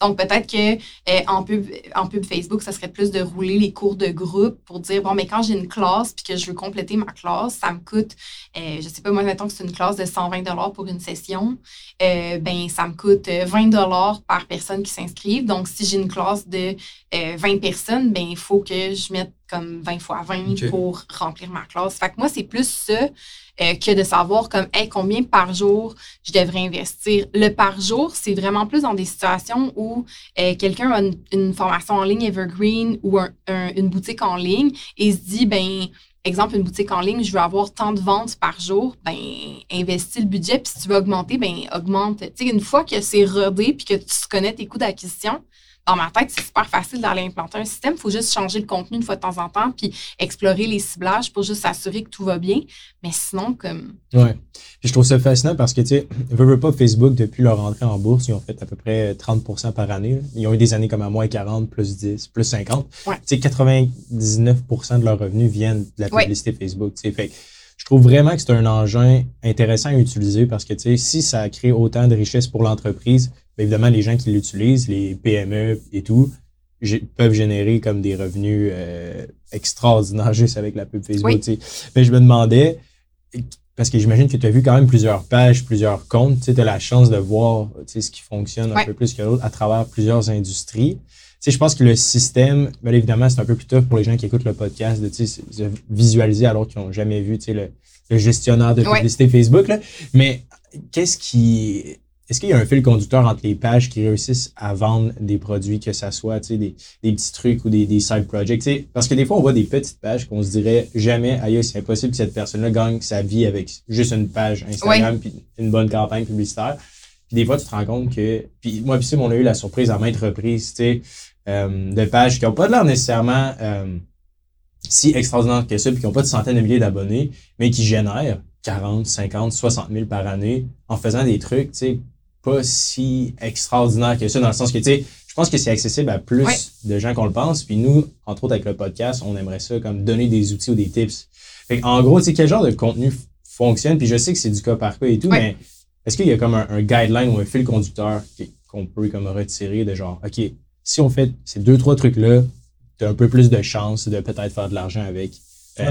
Donc, peut-être que euh, en, pub, en pub Facebook, ça serait plus de rouler les cours de groupe pour dire, bon, mais quand j'ai une classe puis que je veux compléter ma classe, ça me coûte, euh, je sais pas, moi, mettons que c'est une classe de 120 pour une session, euh, ben ça me coûte euh, 20 par personne qui s'inscrive. Donc, si j'ai une classe de euh, 20 personnes, ben il faut que je mette comme 20 fois 20 Ok. pour remplir ma classe. Fait que moi, c'est plus ça euh, que de savoir comme, hey, combien par jour je devrais investir. Le par jour, c'est vraiment plus dans des situations où euh, quelqu'un a une, formation en ligne evergreen ou un- un- une boutique en ligne et se dit, ben exemple, une boutique en ligne, je veux avoir tant de ventes par jour, ben investis le budget, puis si tu veux augmenter, ben augmente. Tu sais, une fois que c'est rodé puis que tu connais tes coûts d'acquisition, dans ma tête, c'est super facile d'aller implanter un système. Il faut juste changer le contenu une fois de temps en temps, puis explorer les ciblages pour juste s'assurer que tout va bien. Mais sinon, comme. Ouais. Puis je trouve ça fascinant parce que, tu sais, veux, veux pas Facebook, depuis leur entrée en bourse, ils ont fait à peu près 30% par année. là. Ils ont eu des années comme à moins 40, plus 10, plus 50. Ouais. Tu sais, 99 de leurs revenus viennent de la Ouais. publicité Facebook. tu sais. Fait je trouve vraiment que c'est un engin intéressant à utiliser parce que, tu sais, si ça crée autant de richesse pour l'entreprise, évidemment, les gens qui l'utilisent, les PME et tout, peuvent générer comme des revenus euh, extraordinaires juste avec la pub Facebook. Oui. Mais je me demandais, parce que j'imagine que tu as vu quand même plusieurs pages, plusieurs comptes, tu as la chance de voir ce qui fonctionne un peu plus que l'autre à travers plusieurs industries. Je pense que le système, bien évidemment, c'est un peu plus tough pour les gens qui écoutent le podcast de visualiser alors qu'ils n'ont jamais vu le, le gestionnaire de publicité Facebook. Là. Mais qu'est-ce qui. Est-ce qu'il y a un fil conducteur entre les pages qui réussissent à vendre des produits, que ça soit des, des petits trucs ou des, des side projects? Parce que des fois, on voit des petites pages qu'on se dirait jamais, aïe, c'est impossible que cette personne-là gagne sa vie avec juste une page Instagram puis une bonne campagne publicitaire. Puis des fois, tu te rends compte que. Puis moi, puis Sim, on a eu la surprise à maintes reprises, tu euh, de pages qui n'ont pas l'air nécessairement euh, si extraordinaires que ça, puis qui n'ont pas de centaines de milliers d'abonnés, mais qui génèrent 40, 50, 60 000 par année en faisant des trucs, tu sais, pas si extraordinaires que ça, dans le sens que, tu sais, je pense que c'est accessible à plus Ouais. de gens qu'on le pense. Puis nous, entre autres avec le podcast, on aimerait ça comme donner des outils ou des tips. Fait en gros, tu sais, quel genre de contenu fonctionne? Puis je sais que c'est du cas par cas et tout, Ouais. mais est-ce qu'il y a comme un, un guideline ou un fil conducteur qu'on peut comme retirer de genre, OK, si on fait ces deux, trois trucs-là, tu as un peu plus de chance de peut-être faire de l'argent avec.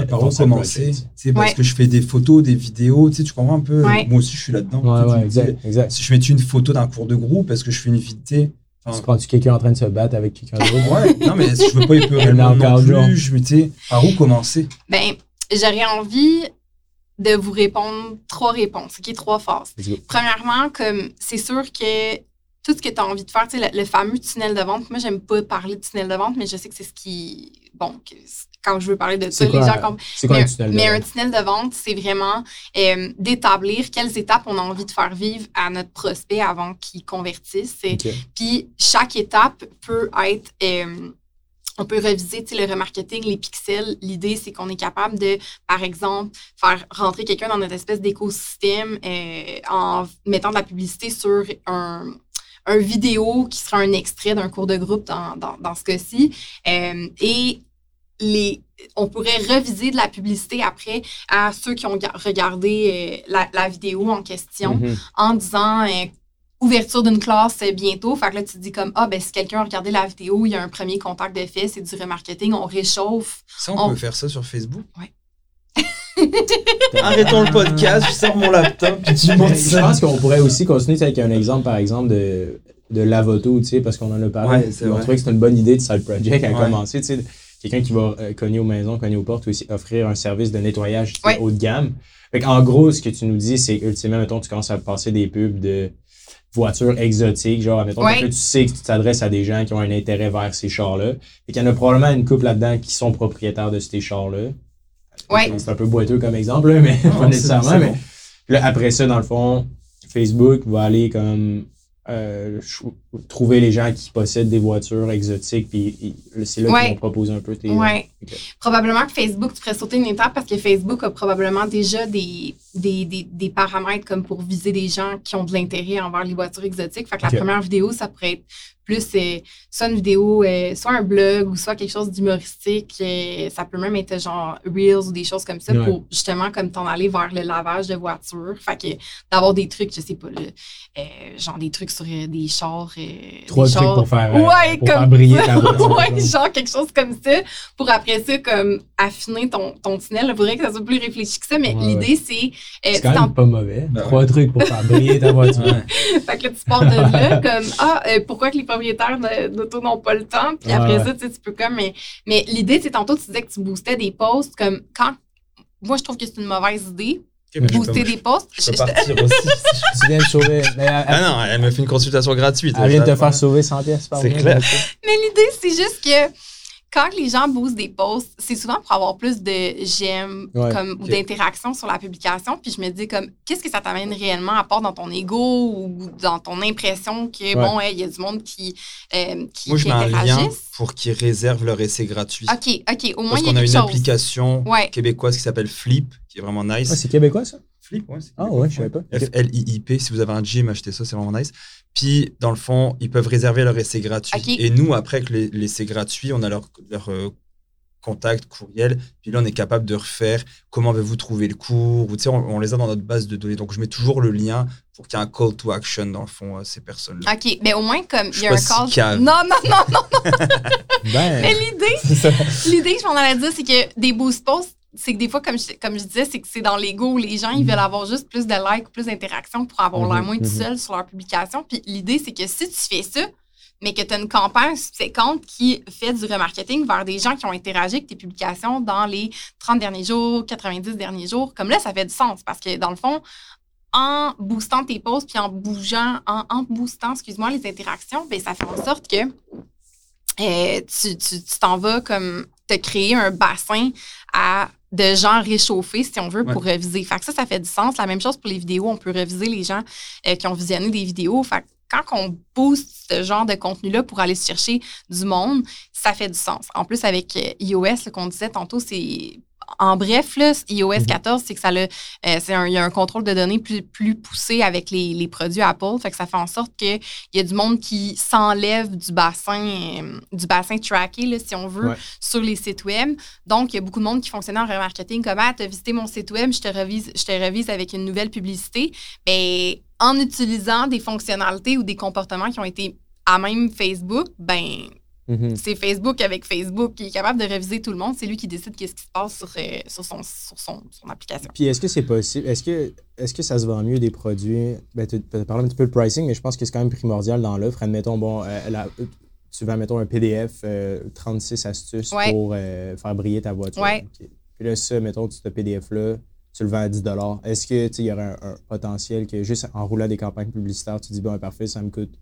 Par où commencer sais, Parce Ouais. que je fais des photos, des vidéos, tu sais, tu comprends un peu? Ouais. Moi aussi, je suis là-dedans. Ouais, exact, exact. Si je mets une photo d'un cours de groupe, est-ce que je fais une vidéo Tu prends-tu quelqu'un en train de se battre avec quelqu'un d'autre? Ouais, non, mais je veux pas Un le monde non genre. plus. Je me dis, par où commencer? Ben, j'aurais envie de vous répondre trois réponses, qui trois phases. Premièrement, comme c'est sûr que tout ce que tu as envie de faire, tu sais, le, le fameux tunnel de vente, moi, j'aime pas parler de tunnel de vente, mais je sais que c'est ce qui. Bon, quand je veux parler de ça, les gens comprennent. C'est quoi Mais, un tunnel de mais un vente? tunnel de vente, c'est vraiment euh, d'établir quelles étapes on a envie de faire vivre à notre prospect avant qu'il convertisse. Et- Ok. Puis chaque étape peut être. euh, on peut reviser le remarketing, les pixels. L'idée, c'est qu'on est capable de, par exemple, faire rentrer quelqu'un dans notre espèce d'écosystème euh, en mettant de la publicité sur un, un vidéo qui sera un extrait d'un cours de groupe dans, dans, dans ce cas-ci. Euh, et les, on pourrait reviser de la publicité après à ceux qui ont ga- regardé euh, la, la vidéo en question Mhm. en disant euh, ouverture d'une classe bientôt. Fait que là, tu te dis comme, ah, ben si quelqu'un a regardé la vidéo, il y a un premier contact de fait, c'est du remarketing, on réchauffe. Ça, on, On- peut faire ça sur Facebook? Ouais. Arrêtons le podcast, je sors mon laptop, puis tu montes Je ça. pense qu'on pourrait aussi continuer avec un exemple, par exemple, de, de Lavoto, tu sais, parce qu'on en a parlé. Ouais, c'est on vrai. trouvait que c'était une bonne idée de side project à Ouais. commencer, tu sais. Quelqu'un qui va euh, cogner aux maisons, cogner aux portes, ou aussi offrir un service de nettoyage Ouais. haut de gamme. Fait en gros, ce que tu nous dis, c'est ultimement, mettons, tu commences à passer des pubs de voitures exotiques, genre, mettons, Ouais. que tu sais que tu t'adresses à des gens qui ont un intérêt vers ces chars-là. et qu'il y en a probablement une couple là-dedans qui sont propriétaires de ces chars-là. Ouais. C'est un peu boiteux comme exemple, mais Non, pas nécessairement. mais bon. là, après ça, dans le fond, Facebook va aller comme euh, trouver les gens qui possèdent des voitures exotiques, puis c'est là Ouais. qu'ils vont proposer un peu tes. Ouais. ok. Probablement que Facebook, tu ferais sauter une étape parce que Facebook a probablement déjà des, des, des, des paramètres comme pour viser des gens qui ont de l'intérêt envers les voitures exotiques. Fait que la première vidéo, ça pourrait être plus euh, soit une vidéo, euh, soit un blog ou soit quelque chose d'humoristique. euh, ça peut même être genre Reels ou des choses comme ça Ouais. pour justement comme t'en aller vers le lavage de voiture. Fait que d'avoir des trucs, je sais pas, euh, genre des trucs sur euh, des chars. Trois des trucs pour faire, euh, Ouais, pour comme faire briller ta voiture. ouais, genre quelque chose comme ça. Pour après ça, comme affiner ton, ton tunnel. Il faudrait que ça soit plus réfléchi que ça, mais Ouais, l'idée, c'est. euh, C'est quand même pas mauvais. Ben Trois trucs pour faire briller ta voiture. Ouais. fait que là, tu pars de là, comme Ah, euh, pourquoi que les propriétaires d'auto n'ont pas le temps? Puis Ouais, après ouais. ça, tu sais, tu peux comme. Mais, mais l'idée, c'est tantôt, tu disais que tu boostais des posts. Comme quand. Moi, je trouve que c'est une mauvaise idée, Booster des posts. Je peux partir aussi. tu viens sauver. mais elle, Ah non, elle me fait une consultation gratuite. elle vient de te faire sauver 100 pièces par C'est clair. Mais l'idée, c'est juste que quand les gens boostent des posts, c'est souvent pour avoir plus de j'aime Ouais, comme ou d'interaction sur la publication. Puis je me dis comme qu'est-ce que ça t'amène réellement à part dans ton ego ou dans ton impression que bon, hey, il y a du monde qui, euh, qui, Moi, je qui mets un lien interagissent. pour qu'ils réservent leur essai gratuit. OK, OK, au moins Parce il y a qu'on a quelque une chose. application Ouais. québécoise qui s'appelle Flip, qui est vraiment nice. Ah, c'est québécois, ça? Flip, ouais. Ah ouais, je savais pas. Ok. F-L-I-I-P. Si vous avez un gym, achetez ça, c'est vraiment nice. Puis, dans le fond, ils peuvent réserver leur essai gratuit. Et nous, après, les- l'essai gratuit, on a leur, leur euh, contact, courriel. Puis là, on est capable de refaire comment avez-vous trouvé le cours. Ou, tu sais, on, on les a dans notre base de données. Donc, je mets toujours le lien pour qu'il y ait un call to action, dans le fond, à ces personnes-là. OK, mais au moins comme il y a un call. si cave. non, non, non, non. Ben, Mais l'idée, c'est ça. L'idée, je m'en allais dire, c'est que des boost posts, c'est que des fois, comme je, comme je disais, c'est que c'est dans l'ego. Les gens, ils veulent avoir juste plus de likes, plus d'interactions pour avoir l'air Mhm, moins tout mhm. seul sur leur publication. Puis l'idée, c'est que si tu fais ça, mais que tu as une campagne subséquente qui fait du remarketing vers des gens qui ont interagi avec tes publications dans les 30 derniers jours, 90 derniers jours, comme là, ça fait du sens parce que dans le fond, en boostant tes posts puis en bougeant, en, en boostant, excuse-moi, les interactions, ben, ça fait en sorte que euh, tu tu- tu t'en vas comme te créer un bassin à de gens réchauffés, si on veut, pour reviser. Fait que ça, ça fait du sens. La même chose pour les vidéos. On peut reviser les gens euh, qui ont visionné des vidéos. Fait que quand on booste ce genre de contenu-là pour aller chercher du monde, ça fait du sens. En plus, avec euh, iOS, ce qu'on disait tantôt, c'est. En bref, là, iOS Mhm. 14, c'est que ça euh, c'est un, il y a un contrôle de données plus, plus poussé avec les, les produits Apple. Fait que ça fait en sorte qu'il y a du monde qui s'enlève du bassin, euh, du bassin tracké, là, si on veut, Ouais. sur les sites web. Donc, il y a beaucoup de monde qui fonctionnait en remarketing comme Ah, tu as visité mon site web, je te revise, je te revise avec une nouvelle publicité. Ben, en utilisant des fonctionnalités ou des comportements qui ont été à même Facebook, ben, Mhm. c'est Facebook avec Facebook qui est capable de reviser tout le monde. C'est lui qui décide qu'est-ce qui se passe sur, euh, sur, son, sur son, son application. Puis est-ce que c'est possible? Est-ce que, est que ça se vend mieux des produits? Ben, tu as parlé un petit peu de pricing, mais je pense que c'est quand même primordial dans l'offre. Admettons, bon, euh, la- tu vends, mettons, un PDF, euh, 36 astuces Ouais. pour euh, faire briller ta voiture. Ouais. Puis là, ça, mettons, ce PDF-là, tu le vends à 10 Est-ce que, tu sais, il y aurait un, un potentiel que juste en roulant des campagnes publicitaires, tu dis, bon, parfait, ça me coûte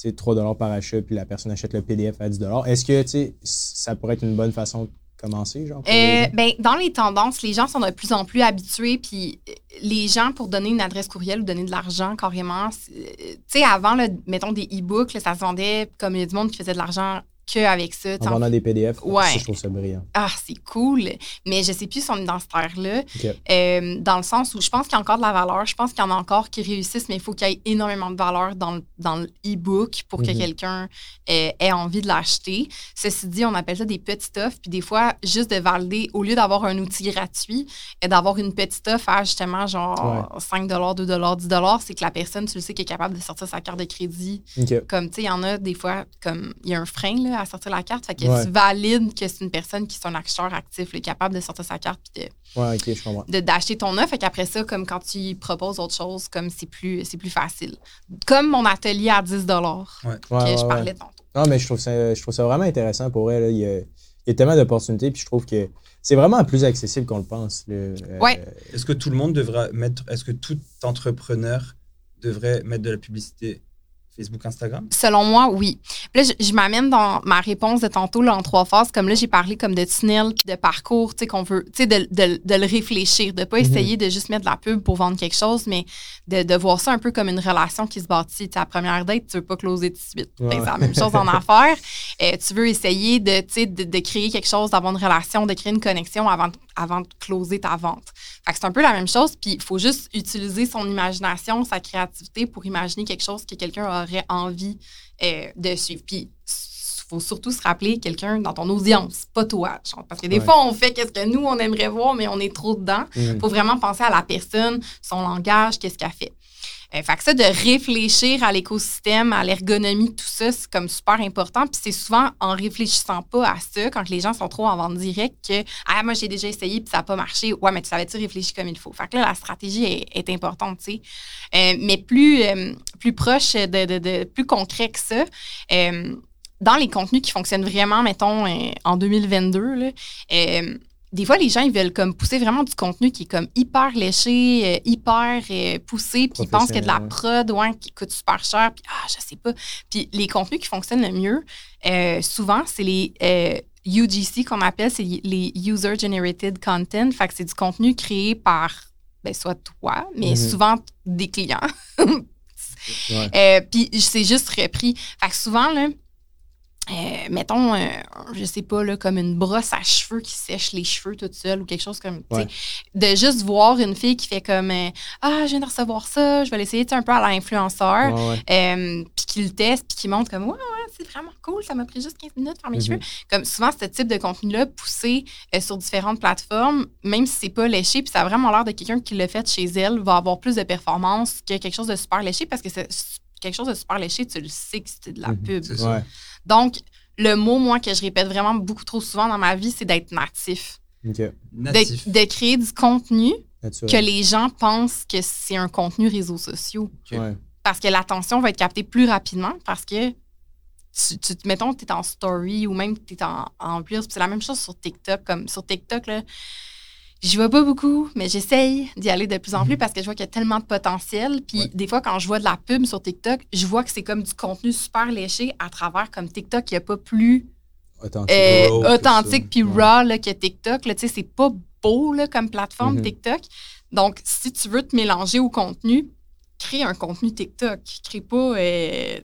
sais, 3 par achat, puis la personne achète le PDF à 10 Est-ce que, tu sais, ça pourrait être une bonne façon de commencer, genre? Euh, ben, dans les tendances, les gens sont de plus en plus habitués. Puis euh, les gens, pour donner une adresse courriel ou donner de l'argent carrément, euh, tu sais, avant, là, mettons des e-books, ça se vendait comme il y a du monde qui faisait de l'argent qu'avec ça. en en vendant des PDF, Ouais. ça, je trouve ça brillant. Ah, c'est cool. Mais je sais plus si on est dans cette ère-là. Euh, dans le sens où je pense qu'il y a encore de la valeur. Je pense qu'il y en a encore qui réussissent, mais il faut qu'il y ait énormément de valeur dans le, dans e-book pour que Mhm. quelqu'un euh, ait envie de l'acheter. Ceci dit, on appelle ça des petites offres. Puis des fois, juste de valider, au lieu d'avoir un outil gratuit, et d'avoir une petite offre à justement genre 5 2 10 c'est que la personne, tu le sais, qui est capable de sortir sa carte de crédit comme, tu sais, il y en a des fois, comme, il y a un frein là, à sortir la carte. Fait que Ouais. tu valides que c'est une personne qui est un acheteur actif, là, capable de sortir sa carte puis de- Ouais, je d'acheter ton offre. Fait qu'après ça, comme quand tu y proposes autre chose, comme c'est plus, c'est plus facile. Comme mon atelier à 10 que Ouais, je ouais, ouais. parlais tantôt. Non, mais je trouve ça, je trouve ça vraiment intéressant pour elle. là. Il, y a, il y a tellement d'opportunités, puis je trouve que c'est vraiment plus accessible qu'on le pense. Euh, Ouais. Est-ce que tout le monde devrait mettre, est-ce que tout entrepreneur devrait mettre de la publicité Facebook, Instagram? Selon moi, oui. Puis là, je, je m'amène dans ma réponse de tantôt là, en trois phases. Comme là, j'ai parlé comme de tunnel puis de parcours, tu sais, qu'on veut, tu sais, de, de- de le réfléchir, de pas Mhm. essayer de juste mettre de la pub pour vendre quelque chose, mais de, de voir ça un peu comme une relation qui se bâtit. Tu sais, à première date, tu veux pas closer tout de suite. Ouais. Ben, c'est la même chose en affaires. Euh, tu veux essayer de, tu sais, de, créer quelque chose, d'avoir une relation, de créer une connexion avant, de- avant de closer ta vente. Fait que c'est un peu la même chose, puis il faut juste utiliser son imagination, sa créativité pour imaginer quelque chose que quelqu'un aurait envie euh, de suivre. Puis il faut surtout se rappeler quelqu'un dans ton audience, pas toi. genre. Parce que des Ouais. fois, on fait qu'est-ce que nous, on aimerait voir, mais on est trop dedans. Il faut vraiment penser à la personne, son langage, qu'est-ce qu'elle fait. Euh, fait que ça, de réfléchir à l'écosystème, à l'ergonomie, tout ça, c'est comme super important. Puis c'est souvent en réfléchissant pas à ça, quand les gens sont trop en vente directe, que Ah, moi, j'ai déjà essayé puis ça n'a pas marché. Ouais, mais tu savais-tu réfléchir comme il faut? Fait que là, la stratégie est, importante, tu sais. Euh, mais plus, euh, plus proche, de, de- de- plus concret que ça, euh, dans les contenus qui fonctionnent vraiment, mettons, en 2022, là, des fois, les gens, ils veulent comme pousser vraiment du contenu qui est comme hyper léché, euh, hyper euh, poussé, puis ils pensent qu'il y a de la prod, ouais, qui coûte super cher, puis ah, je sais pas. Puis les contenus qui fonctionnent le mieux, euh, souvent, c'est les UGC qu'on appelle, c'est les User Generated Content. Fait que c'est du contenu créé par ben, soit toi, mais Mhm. souvent des clients. Puis c'est juste repris. Fait que souvent, là, euh, mettons, euh, je sais pas, là, comme une brosse à cheveux qui sèche les cheveux toute seule ou quelque chose comme, Ouais. de juste voir une fille qui fait comme, euh, ah, je viens de recevoir ça, je vais l'essayer, un peu à l'influenceur, euh, puis qui le teste, puis qui montre comme, ouais, ouais, c'est vraiment cool, ça m'a pris juste 15 minutes de faire mes Mhm. cheveux. Comme souvent, ce type de contenu-là, poussé euh, sur différentes plateformes, même si c'est pas léché, puis ça a vraiment l'air de quelqu'un qui l'a fait chez elle, va avoir plus de performance que quelque chose de super léché, parce que c'est quelque chose de super léché, tu le sais que c'est de la Mhm. pub. Donc, le mot, moi, que je répète vraiment beaucoup trop souvent dans ma vie, c'est d'être natif. OK. De, Natif. de créer du contenu Naturel. que les gens pensent que c'est un contenu réseaux sociaux. Ouais. Parce que l'attention va être captée plus rapidement parce que, tu, tu, mettons, tu es en story ou même tu es en, en Reels. Puis C'est la même chose sur TikTok. Comme sur TikTok, là, j'y vois pas beaucoup, mais j'essaye d'y aller de plus en plus parce que je vois qu'il y a tellement de potentiel. Puis Ouais. des fois, quand je vois de la pub sur TikTok, je vois que c'est comme du contenu super léché à travers comme TikTok, il n'y a pas plus Authentique. euh, raw authentique puis Ouais. raw là, que TikTok. Tu sais, c'est pas beau là, comme plateforme Mhm. TikTok. Donc, si tu veux te mélanger au contenu, crée un contenu TikTok. Crée pas euh,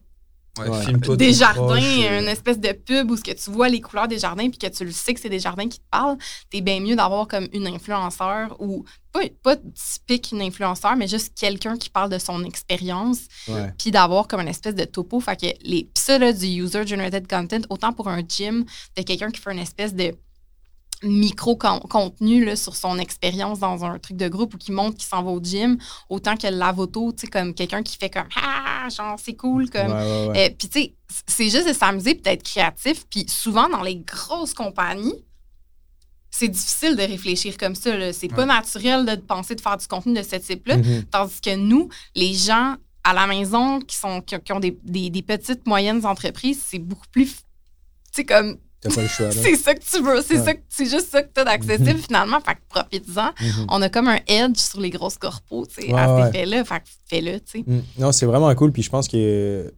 Ouais, Ouais. filme-toi des jardins, proche, euh, une espèce de pub où ce que tu vois les couleurs des jardins puis que tu le sais que c'est des jardins qui te parlent. T'es bien mieux d'avoir comme une influenceur ou pas, pas typique une influenceur, mais juste quelqu'un qui parle de son expérience Ouais. puis d'avoir comme une espèce de topo. Fait que les, pis ça, là, du user-generated content, autant pour un gym, de quelqu'un qui fait une espèce de micro-contenu là, sur son expérience dans un truc de groupe ou qui montre qu'il s'en va au gym, autant que la photo, tu sais, comme quelqu'un qui fait comme Ah, genre, c'est cool, comme. Ouais, ouais, ouais. Euh, puis, tu sais, c'est juste de s'amuser puis d'être créatif. Puis, souvent, dans les grosses compagnies, c'est difficile de réfléchir comme ça. C'est pas naturel de penser de faire du contenu de ce type-là. Mhm. Tandis que nous, les gens à la maison qui, sont, qui, qui ont des, des- des petites, moyennes entreprises, c'est beaucoup plus. Tu sais, comme, T'as pas le choix, là. c'est ça que tu veux. C'est Ouais. ça que- c'est juste ça que tu as d'accessible finalement. Fait que profite-en. Mhm. On a comme un edge sur les grosses corpos, tu sais, Ouais, à cet effet-là. Fait que fais-le, tu sais. Mm. Non, c'est vraiment cool. Puis je pense que.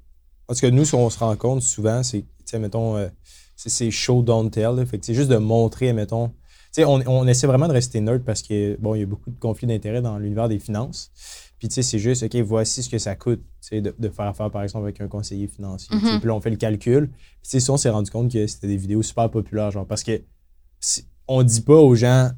Parce que nous, ce qu'on se rend compte souvent, c'est, tu sais, mettons, euh, c'est, c'est show, don't tell. là. Fait que c'est juste de montrer, mettons. Tu sais, on, on essaie vraiment de rester neutre parce que, bon, il y a beaucoup de conflits d'intérêts dans l'univers des finances. Puis, tu sais, c'est juste, OK, voici ce que ça coûte, de, de faire affaire, par exemple, avec un conseiller financier. Mhm. Puis là, on fait le calcul. Puis, tu sais, on s'est rendu compte que c'était des vidéos super populaires, genre, parce que si- on dit pas aux gens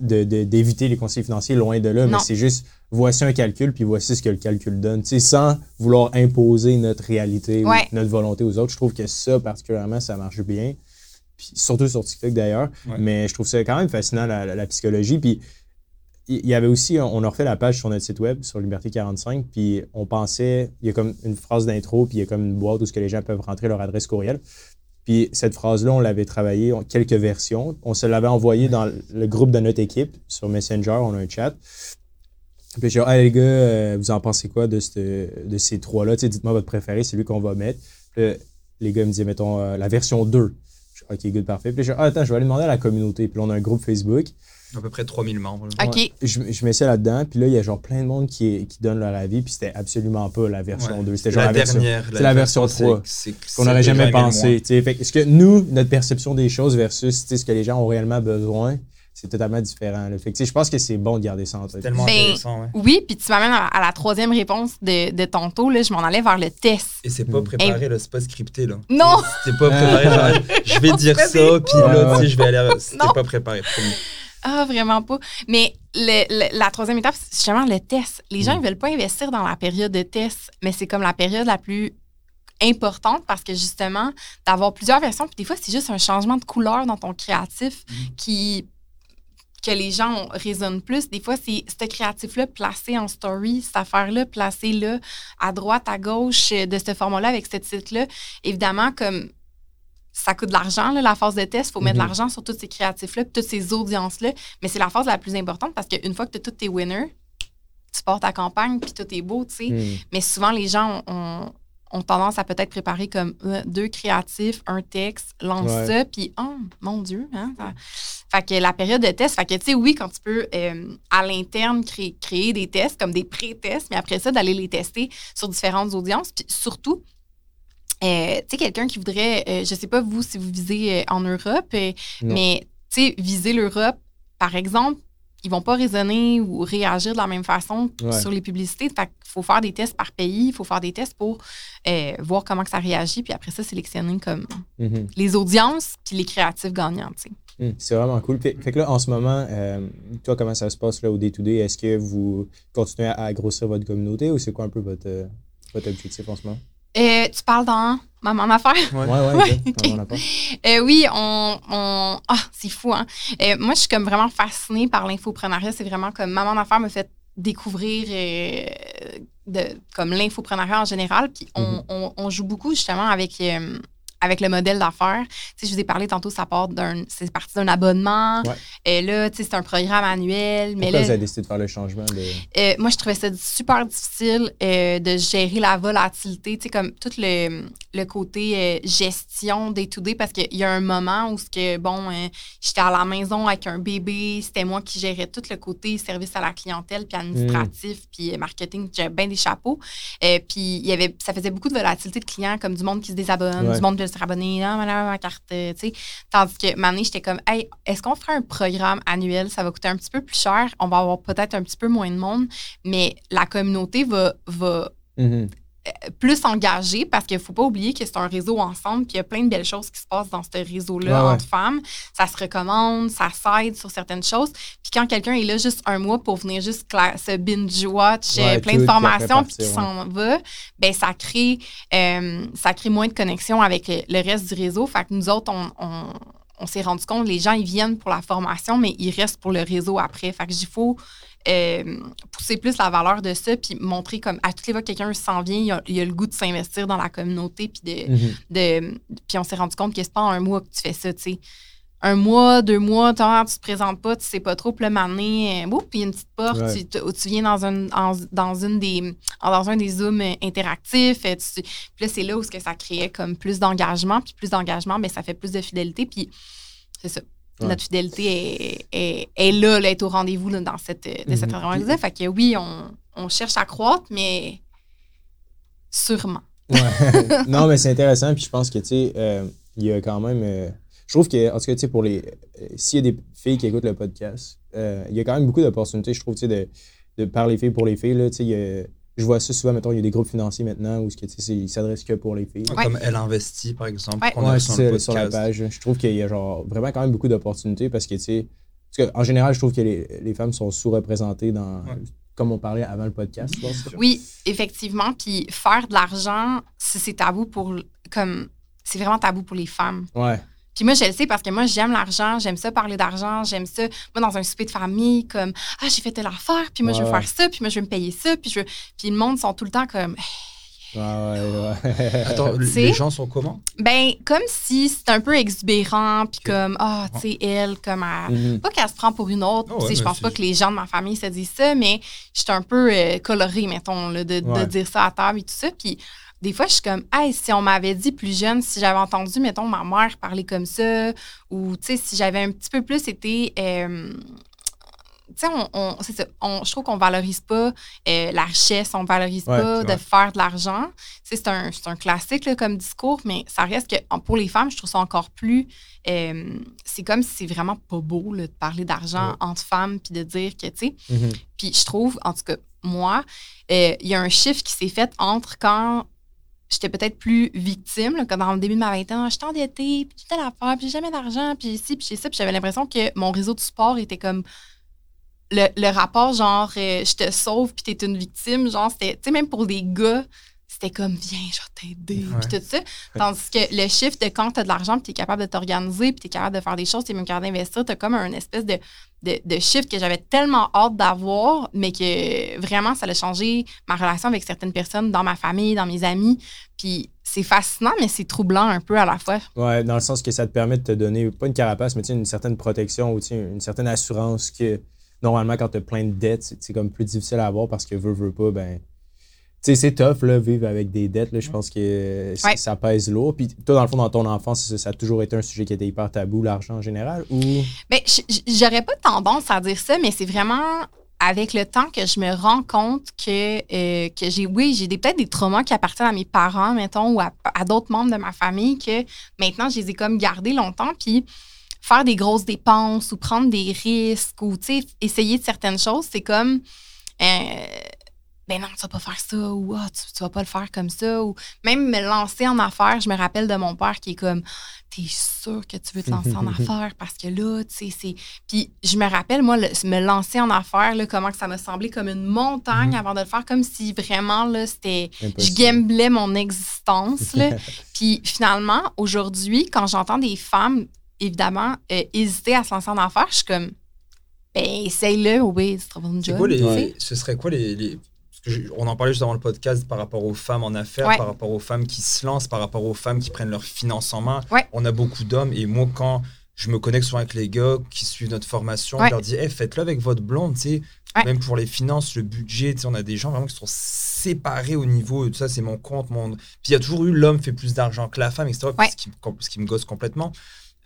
de- de- d'éviter les conseillers financiers, loin de là, mais c'est juste voici un calcul, puis voici ce que le calcul donne. Tu sais, sans vouloir imposer notre réalité Ouais. ou notre volonté aux autres. Je trouve que ça, particulièrement, ça marche bien. Puis surtout sur TikTok d'ailleurs. Ouais. Mais je trouve ça quand même fascinant, la, la- la psychologie. Puis il y avait aussi, on a refait la page sur notre site web, sur Liberté 45, puis on pensait, il y a comme une phrase d'intro, puis il y a comme une boîte où ce que les gens peuvent rentrer leur adresse courriel. Puis cette phrase-là, on l'avait travaillée en quelques versions. On se l'avait envoyée dans le groupe de notre équipe sur Messenger, on a un chat. Puis j'ai dit, hey les gars, euh, vous en pensez quoi de, cette- de ces trois-là? Dites-moi votre préféré, c'est lui qu'on va mettre. Puis les gars me disaient, mettons, euh, la version 2. Je OK, good, parfait. Puis là, dit, ah, attends, je vais aller demander à la communauté. Puis là, on a un groupe Facebook. À peu près 3000 membres. là. OK. Ouais. Je, je mets ça là-dedans. Puis là, il y a genre plein de monde qui, qui donne leur avis. Puis c'était absolument pas la version Ouais. 2. C'était genre la, la version dernière. c'est la version c'est- 3, c'est- qu'on n'aurait jamais pensé. moins. tu sais. Fait Est-ce que nous, notre perception des choses versus ce que les gens ont réellement besoin, c'est totalement différent. là. Fait que, tu je pense que c'est bon de garder ça en C'est tête. tellement Ben, intéressant, ouais. Oui, puis tu m'amènes à, à la troisième réponse de, de tantôt. Là, je m'en allais vers le test. Et c'est pas Mm. préparé, là, c'est pas scripté. Là. Non! C'était pas préparé. genre, je vais dire ça, puis là, tu sais, je vais aller. C'était pas préparé. promis. Ah, vraiment pas. Mais le- le- la troisième étape, c'est justement le test. Les gens, Mm. ils veulent pas investir dans la période de test, mais c'est comme la période la plus importante parce que justement, d'avoir plusieurs versions, puis des fois, c'est juste un changement de couleur dans ton créatif qui que les gens résonnent plus. Des fois, c'est ce créatif-là placé en story, cette affaire-là placée là, à droite, à gauche euh, de ce format-là avec ce titre-là. Évidemment, comme ça coûte de l'argent, la phase de test, il faut mettre de Mhm. l'argent sur tous ces créatifs-là, toutes ces audiences-là. Mais c'est la phase la plus importante parce qu'une fois que tu as tous tes winners, tu pars ta campagne, puis tout est beau, tu sais. Hmm. Mais souvent, les gens ont, ont- ont tendance à peut-être préparer comme euh, deux créatifs, un texte, lance Ouais. ça, puis oh, mon Dieu, hein, ça- Fait que la période de test, fait que tu sais, oui, quand tu peux euh, à l'interne créer, créer des tests, comme des pré-tests, mais après ça, d'aller les tester sur différentes audiences, puis surtout, euh, tu sais, quelqu'un qui voudrait, je sais pas vous si vous visez en Europe, mais tu sais, viser l'Europe, par exemple, ils vont pas raisonner ou réagir de la même façon Ouais. sur les publicités. Fait qu'il faut faire des tests par pays, il faut faire des tests pour euh, voir comment que ça réagit, puis après ça, sélectionner comme Mhm. les audiences puis les créatifs gagnants. Hmm, C'est vraiment cool. Fait, fait que là, en ce moment, euh, toi, comment ça se passe là, au day-to-day? Est-ce que vous continuez à, à grossir votre communauté ou c'est quoi un peu votre, euh, votre objectif en ce moment? Euh, tu parles dans Maman d'affaires? Ouais. Ouais, ouais? Euh, oui, on. on- Ah, c'est fou, hein? Euh, moi, je suis comme vraiment fascinée par l'infoprenariat. C'est vraiment comme Maman d'affaires me fait découvrir euh, de, comme l'infoprenariat en général. Puis on, Mhm. on- on joue beaucoup justement avec. Avec le modèle d'affaires. Tu sais, je vous ai parlé tantôt, ça part d'un, c'est parti d'un abonnement. Ouais. Et là, tu sais, c'est un programme annuel. Mais là, vous avez décidé de faire le changement de. euh, moi, je trouvais ça super difficile euh, de gérer la volatilité, tu sais, comme tout le, le côté euh, gestion day to day, parce qu'il y a un moment où, ce que, bon, j'étais à la maison avec un bébé, c'était moi qui gérais tout le côté service à la clientèle, puis administratif, puis euh, marketing, j'avais bien des chapeaux. Puis il y avait, ça faisait beaucoup de volatilité de clients, comme du monde qui se désabonne, Ouais. du monde qui rabonner, ah, voilà, ma carte, euh, tu sais. Tandis que, maintenant, j'étais comme, hey, est-ce qu'on ferait un programme annuel? Ça va coûter un petit peu plus cher. On va avoir peut-être un petit peu moins de monde, mais la communauté va, va Mhm. Plus s'engager parce qu'il ne faut pas oublier que c'est un réseau ensemble, puis il y a plein de belles choses qui se passent dans ce réseau-là Ouais, ouais. entre femmes. Ça se recommande, ça s'aide sur certaines choses. Puis quand quelqu'un est là juste un mois pour venir juste se binge-watch euh, Ouais, plein de formations, puis qui s'en va, ben ça crée, euh, ça crée moins de connexion avec le, le reste du réseau. Fait que nous autres, on, on- on s'est rendu compte, les gens, ils viennent pour la formation, mais ils restent pour le réseau après. Fait que il faut euh, pousser plus la valeur de ça, puis montrer comme à toutes les fois que quelqu'un s'en vient, il a, il a le goût de s'investir dans la communauté, puis de, Mhm. de puis on s'est rendu compte que c'est pas en un mois que tu fais ça, tu sais. Un mois, deux mois, tu te présentes pas, tu sais pas trop, puis le matin, euh, boum, puis une petite porte, Ouais. tu, tu- où tu viens dans, un, en- dans, une des, dans un des Zooms euh, interactifs, euh, tu- puis là, c'est là où ce que ça créait comme plus d'engagement, puis plus d'engagement, ben, ça fait plus de fidélité, puis c'est ça. Ouais. Notre fidélité est, est, est là, là, est au rendez-vous là, dans cette, de cette Mhm. organisation. Fait que oui, on, on cherche à croître, mais sûrement. Ouais. non, mais c'est intéressant. Puis je pense que, tu sais, euh, il y a quand même. euh, je trouve que, en tout cas, tu sais, pour les. euh, S'il y a des filles qui écoutent le podcast, euh, il y a quand même beaucoup d'opportunités, je trouve, tu sais, de, de par les filles pour les filles. Là, tu sais, je vois ça souvent, mettons, il y a des groupes financiers maintenant où ce que, tu sais, c'est- ils s'adressent que pour les filles. Ouais. Comme Elle investit, par exemple, Ouais. qu'on a Ouais, sur le sur la page. Je trouve qu'il y a genre vraiment quand même beaucoup d'opportunités parce que, tu sais, en général, je trouve que les, les femmes sont sous-représentées dans. Ouais. Comme on parlait avant le podcast, je pense. Oui, effectivement. Puis faire de l'argent, si c'est tabou pour. comme C'est vraiment tabou pour les femmes. Ouais. Puis moi, je le sais parce que moi, j'aime l'argent, j'aime ça parler d'argent, j'aime ça. Moi, dans un souper de famille, comme Ah, j'ai fait telle affaire, puis moi, je veux faire ça, puis moi, je veux me payer ça, puis je veux. Puis le monde sont tout le temps comme Ouais, ouais, ouais. Attends, les gens sont comment? Ben, comme si c'était un peu exubérant, puis comme Ah, tu sais, elle, comme elle. Mhm. Pas qu'elle se prend pour une autre. Ah ouais, tu sais, je pense pas que les gens de ma famille se disent ça, mais j'étais un peu euh, colorée, mettons, là, de, de dire ça à table et tout ça. Puis des fois, je suis comme, hey, si on m'avait dit plus jeune, si j'avais entendu, mettons, ma mère parler comme ça, ou, tu sais, si j'avais un petit peu plus été. euh, tu sais, on, on- c'est ça. On- je trouve qu'on valorise pas euh, la richesse, on valorise Ouais, pas de faire de l'argent. Tu sais, C'est un, un classique là, comme discours, mais ça reste que pour les femmes, je trouve ça encore plus. euh, c'est comme si c'est vraiment pas beau là, de parler d'argent Ouais. entre femmes puis de dire que, tu sais. Mhm. Puis je trouve, en tout cas, moi, euh, il y a un chiffre qui s'est fait entre quand j'étais peut-être plus victime, là, dans le début de ma vingtaine, Ah, j'étais endettée, puis j'ai telle affaire, puis j'ai jamais d'argent, puis ici, puis j'ai ça, puis j'avais l'impression que mon réseau de support était comme le, le rapport genre euh, je te sauve puis t'es une victime genre c'était tu sais même pour des gars c'était comme viens je vais t'aider puis tout ça. Tandis que le chiffre de quand t'as de l'argent puis t'es capable de t'organiser puis t'es capable de faire des choses t'es même capable d'investir t'as comme un espèce de, de, de chiffre que j'avais tellement hâte d'avoir mais que vraiment ça a changé ma relation avec certaines personnes dans ma famille dans mes amis. Puis c'est fascinant mais c'est troublant un peu à la fois. Ouais, dans le sens que ça te permet de te donner, pas une carapace, mais tu une certaine protection ou tu une certaine assurance que normalement, quand tu as plein de dettes, c'est c'est comme plus difficile à avoir parce que veut, veut pas, ben. C'est tough, là, vivre avec des dettes. Là, je pense que euh, Ouais. ça pèse lourd. Puis toi, dans le fond, dans ton enfance, ça, ça a toujours été un sujet qui était hyper tabou, l'argent en général, ou? Ben, j'aurais pas tendance à dire ça, mais c'est vraiment avec le temps que je me rends compte que, euh, que j'ai, oui, j'ai des, peut-être des traumas qui appartiennent à mes parents, mettons, ou à, à d'autres membres de ma famille, que maintenant, je les ai comme gardés longtemps. Puis faire des grosses dépenses ou prendre des risques ou, tu sais, essayer de certaines choses, c'est comme. Euh, ben non, tu vas pas faire ça, ou ah, tu, tu vas pas le faire comme ça, ou même me lancer en affaires. Je me rappelle de mon père qui est comme, t'es sûr que tu veux te lancer en affaires? Parce que là, tu sais, c'est. Puis je me rappelle, moi, le- me lancer en affaires, là, comment que ça m'a semblé comme une montagne Mhm. avant de le faire, comme si vraiment, là, c'était. Je gamblais mon existence, là. Puis finalement, aujourd'hui, quand j'entends des femmes, évidemment, euh, hésiter à se lancer en affaires, je suis comme, ben, essaye-le, oui, tu trouves une C'est job. quoi les. Ouais. Ce serait quoi les. les- on en parlait juste avant le podcast par rapport aux femmes en affaires, Ouais. par rapport aux femmes qui se lancent, par rapport aux femmes qui prennent leurs finances en main. Ouais. On a beaucoup d'hommes et moi, quand je me connecte souvent avec les gars qui suivent notre formation, je leur dis hey, faites-le avec votre blonde, tu. Même pour les finances, le budget, tu sais, on a des gens vraiment qui sont séparés au niveau, ça c'est mon compte, mon... Puis il y a toujours eu l'homme fait plus d'argent que la femme, etc. Ce, qui, me- ce qui me gosse complètement.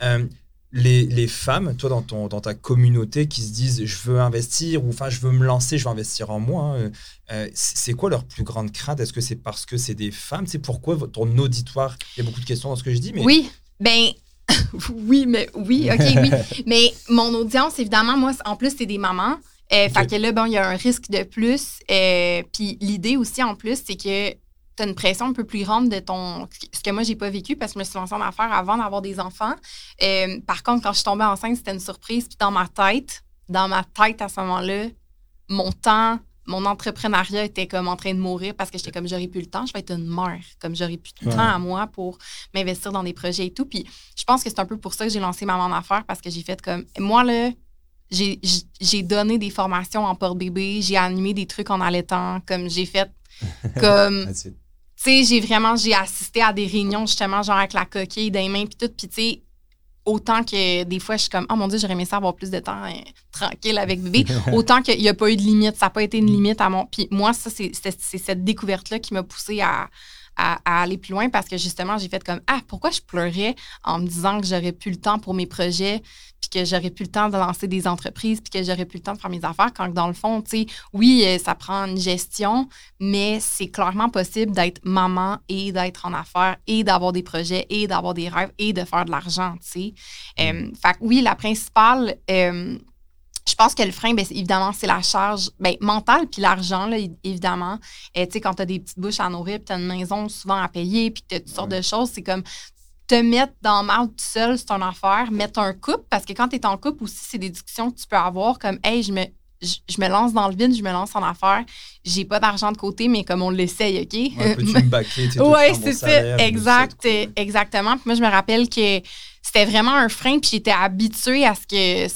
Euh, les, les femmes, toi, dans, ton, dans ta communauté, qui se disent je veux investir ou enfin je veux me lancer, je veux investir en moi, hein, euh, c'est quoi leur plus grande crainte? Est-ce que c'est parce que c'est des femmes? C'est pourquoi ton auditoire Il y a beaucoup de questions dans ce que je dis, mais Oui, ben, oui, mais oui, OK, oui. mais mon audience, évidemment, moi, en plus, c'est des mamans. Euh. Fait que là, bon, il y a un risque de plus. Euh, Puis l'idée aussi, en plus, c'est que tu as une pression un peu plus grande de ton. Ce que moi, j'ai pas vécu parce que je me suis lancée en affaires avant d'avoir des enfants. Euh, par contre, quand je suis tombée enceinte, c'était une surprise. Puis dans ma tête, dans ma tête à ce moment-là, mon temps, mon entrepreneuriat était comme en train de mourir parce que j'étais comme j'aurais plus le temps, je vais être une mère, comme j'aurais plus de Ouais. temps à moi pour m'investir dans des projets et tout. Puis je pense que c'est un peu pour ça que j'ai lancé Maman en affaires parce que j'ai fait comme moi là, j'ai- donné des formations en porte-bébé, j'ai animé des trucs en allaitant, comme j'ai fait comme sais, j'ai vraiment, j'ai assisté à des réunions justement, genre avec la coquille des mains puis tout. Puis tu sais, autant que des fois, je suis comme, oh mon Dieu, j'aurais aimé ça avoir plus de temps euh, tranquille avec bébé. autant qu'il n'y a pas eu de limite. Ça n'a pas été une limite à mon. Puis moi, ça, c'est c'est- c'est cette découverte-là qui m'a poussée à, à, à aller plus loin parce que justement, j'ai fait comme, ah, pourquoi je pleurais en me disant que j'aurais plus le temps pour mes projets, puis que j'aurais plus le temps de lancer des entreprises, puis que j'aurais plus le temps de faire mes affaires, quand dans le fond, tu sais, oui, euh, ça prend une gestion, mais c'est clairement possible d'être maman et d'être en affaires et d'avoir des projets et d'avoir des rêves et de faire de l'argent, tu sais. Euh, fait que oui, la principale, euh, je pense que le frein, c'est- évidemment, c'est la charge ben, mentale puis l'argent, évidemment. Euh, tu sais, quand tu as des petites bouches à nourrir, puis tu as une maison souvent à payer, puis tu as toutes sortes de choses, c'est comme te mettre dans le mal tout seul, c'est une affaire. Mettre un couple, parce que quand tu es en couple aussi, c'est des discussions que tu peux avoir comme, hey, je me, je, je me lance dans le vide, je me lance en affaires. J'ai pas d'argent de côté, mais comme on l'essaye, OK? Ouais, peux-tu me baquer Oui, c'est ça. Exact. Exactement. Puis moi, je me rappelle que c'était vraiment un frein, puis j'étais habituée à ce que.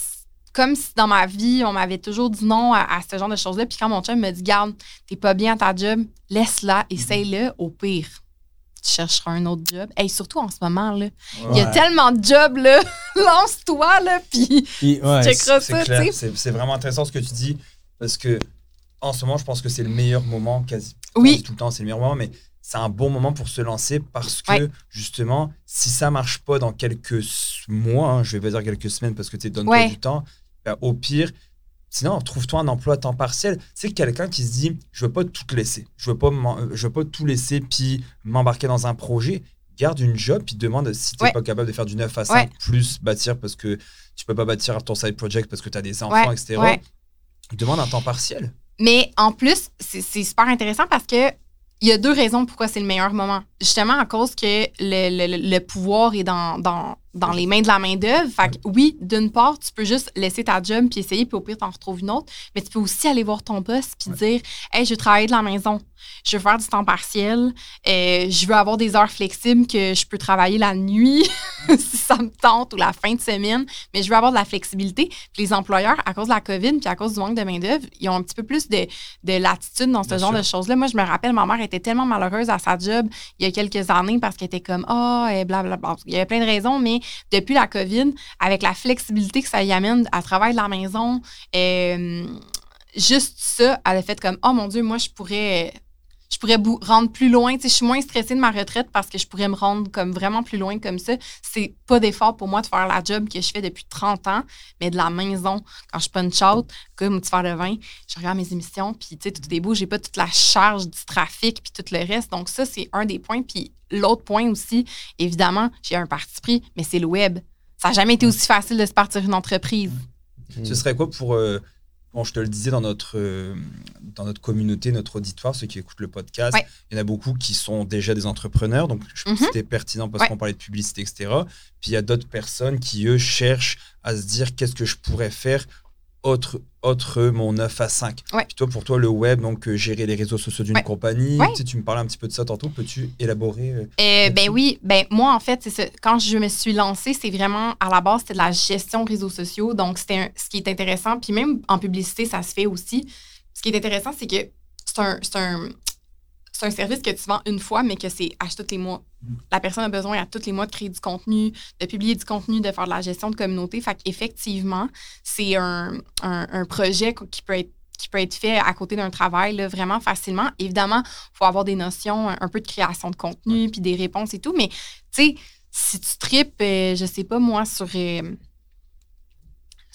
Comme si dans ma vie, on m'avait toujours dit non à, à ce genre de choses-là. Puis quand mon chum me dit, garde, t'es pas bien à ta job, laisse-la, essaye-le. Au pire, tu chercheras un autre job. Et surtout en ce moment, là. Il y a tellement de jobs, là. Lance-toi, là, puis Puis, ouais, checkeras C'est ça, tu sais. c'est vraiment intéressant ce que tu dis parce que en ce moment, je pense que c'est le meilleur moment, quasi Oui. tout le temps, c'est le meilleur moment, mais c'est un bon moment pour se lancer parce que Ouais. justement, si ça marche pas dans quelques mois, hein, je vais pas dire quelques semaines parce que tu donnes Ouais. du temps, ben, au pire, sinon trouve-toi un emploi à temps partiel. C'est quelqu'un qui se dit, je veux pas tout laisser, je veux pas, je veux pas tout laisser puis m'embarquer dans un projet. Garde une job puis demande si tu n'es Ouais. pas capable de faire du 9 à 5 Ouais. plus bâtir parce que tu peux pas bâtir ton side project parce que tu as des enfants, Ouais, etc. Demande un temps partiel. Mais en plus, c'est c'est super intéressant parce que il y a deux raisons pourquoi c'est le meilleur moment. Justement, à cause que le, le- le pouvoir est dans, dans, dans les mains de la main-d'œuvre. Fait que oui, d'une part, tu peux juste laisser ta job puis essayer, puis au pire, t'en retrouves une autre. Mais tu peux aussi aller voir ton boss puis dire Hey, je veux travailler de la maison. Je veux faire du temps partiel. Euh, je veux avoir des heures flexibles que je peux travailler la nuit si ça me tente ou la fin de semaine. Mais je veux avoir de la flexibilité. Puis les employeurs, à cause de la COVID puis à cause du manque de main-d'œuvre, ils ont un petit peu plus de, de latitude dans ce Bien genre sûr. de choses-là. Moi, je me rappelle, ma mère était tellement malheureuse à sa job il y a quelques années parce qu'elle était comme Ah, oh, blablabla. Il y avait plein de raisons, mais depuis la COVID, avec la flexibilité que ça y amène à travailler de la maison, euh, juste ça, elle a fait comme Oh mon Dieu, moi, je pourrais. Je pourrais rendre plus loin. Tu sais, je suis moins stressée de ma retraite parce que je pourrais me rendre comme vraiment plus loin comme ça. C'est pas d'effort pour moi de faire la job que je fais depuis 30 ans, mais de la maison. Quand je punch out, comme mon petit verre de vin, je regarde mes émissions, puis tu sais, tout est beau, j'ai pas toute la charge du trafic, puis tout le reste. Donc, ça, c'est un des points. Puis l'autre point aussi, évidemment, j'ai un parti pris, mais c'est le web. Ça n'a jamais été aussi facile de se partir une entreprise. Ce serait quoi pour. euh, bon, je te le disais dans notre, euh, dans notre communauté, notre auditoire, ceux qui écoutent le podcast, Ouais. il y en a beaucoup qui sont déjà des entrepreneurs. Donc, je pense Mhm. que c'était pertinent parce Ouais. qu'on parlait de publicité, etc. Puis il y a d'autres personnes qui, eux, cherchent à se dire qu'est-ce que je pourrais faire autre, autre mon 9 à 5. Ouais. Puis toi, pour toi, le web, donc euh, gérer les réseaux sociaux d'une Ouais. compagnie, Ouais. tu, sais, tu me parlais un petit peu de ça tantôt. Peux-tu élaborer euh, Euh, ben oui, ben moi en fait, ça. Quand je me suis lancée, c'est vraiment à la base c'était de la gestion réseaux sociaux. Donc c'était ce qui est intéressant, puis même en publicité ça se fait aussi. Ce qui est intéressant, c'est que c'est un, c'est un c'est un service que tu vends une fois, mais que c'est à tous les mois. La personne a besoin à tous les mois de créer du contenu, de publier du contenu, de faire de la gestion de communauté. Fait qu'effectivement, c'est un, un, un projet qui peut être qui peut être fait à côté d'un travail là, vraiment facilement. Évidemment, il faut avoir des notions, un, un peu de création de contenu, puis des réponses et tout. Mais, tu sais, si tu tripes, euh, je sais pas moi, sur, euh,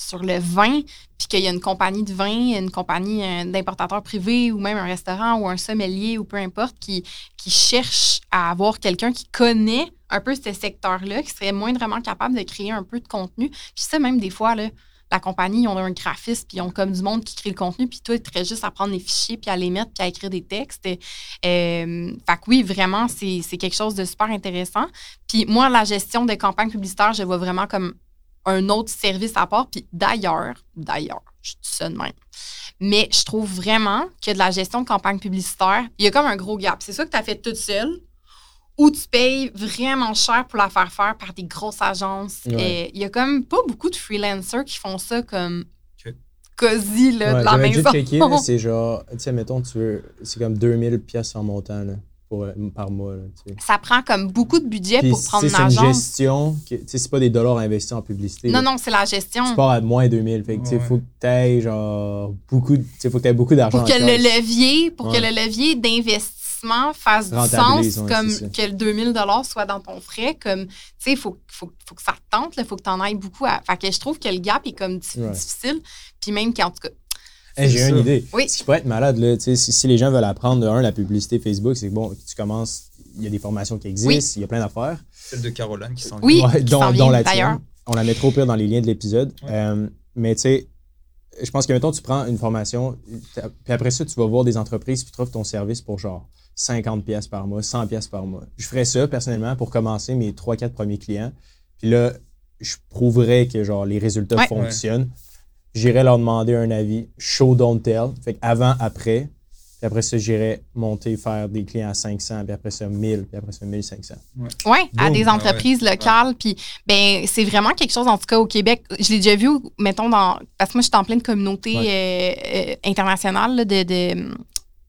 sur le vin, puis qu'il y a une compagnie de vin, une compagnie euh, d'importateurs privés ou même un restaurant ou un sommelier ou peu importe qui, qui cherche à avoir quelqu'un qui connaît un peu ce secteur-là, qui serait moindrement capable de créer un peu de contenu. Puis ça, même des fois, la compagnie, ils ont un graphiste, puis ils ont comme du monde qui crée le contenu, puis toi, tu juste à prendre les fichiers, puis à les mettre, puis à écrire des textes. Euh, fait que oui, vraiment, c'est quelque chose de super intéressant. Puis moi, la gestion de campagne publicitaire, je vois vraiment comme un autre service à part. Puis d'ailleurs, d'ailleurs, je dis ça de même. Mais je trouve vraiment que de la gestion de campagne publicitaire, il y a comme un gros gap. C'est ça que tu as fait toute seule ou tu payes vraiment cher pour la faire faire par des grosses agences. Ouais. Et Il y a comme pas beaucoup de freelancers qui font ça comme cosy là, Ouais, de la maison. c'est genre, tu sais, mettons, tu veux, c'est comme 2000 pièces en montant là, pour, euh, par mois. Là, tu sais. ça prend comme beaucoup de budget Puis, pour prendre sais, c'est une gestion, tu sais, c'est pas des dollars investis en publicité. Non, là. non, c'est la gestion. Tu pars à moins 2000. Fait que, tu sais, Ouais. faut que tu aies genre beaucoup, de- tu sais, faut que beaucoup d'argent. pour que en le levier, pour Ouais. que le levier d'investissement fasse du sens, ouais, comme que le 2000 soit dans ton frais, comme, tu sais, il faut, faut, faut que ça te tente, il faut que tu en ailles beaucoup. À... Fait que je trouve que le gap est comme difficile. Puis même qu'en tout cas, Hey, J'ai une idée. Oui. Ce qui pourrait être malade, là, tu sais, si, si les gens veulent apprendre, de un, la publicité Facebook, c'est que bon, tu commences, il y a des formations qui existent, Oui. il y a plein d'affaires. celle de Caroline qui s'en vient Oui, Ouais, dont, la d'ailleurs. tienne. On la mettra au pire dans les liens de l'épisode. Ouais. Euh, mais tu sais, je pense que, mettons, tu prends une formation, puis après ça, tu vas voir des entreprises qui te offrent ton service pour genre 50 pièces par mois, 100 pièces par mois. Je ferais ça, personnellement, pour commencer mes 3-4 premiers clients. Puis là, je prouverais que, genre, les résultats Ouais. fonctionnent. J'irais leur demander un avis, show, don't tell. Fait que avant, après. Puis après ça, j'irais monter, faire des clients à 500, puis après ça, 1000, puis après ça, 1500. Oui, à des Ah entreprises locales. Puis, ben, c'est vraiment quelque chose, en tout cas, au Québec. Je l'ai déjà vu, mettons, dans. Parce que moi, je suis en pleine communauté euh, euh, internationale là, de, de,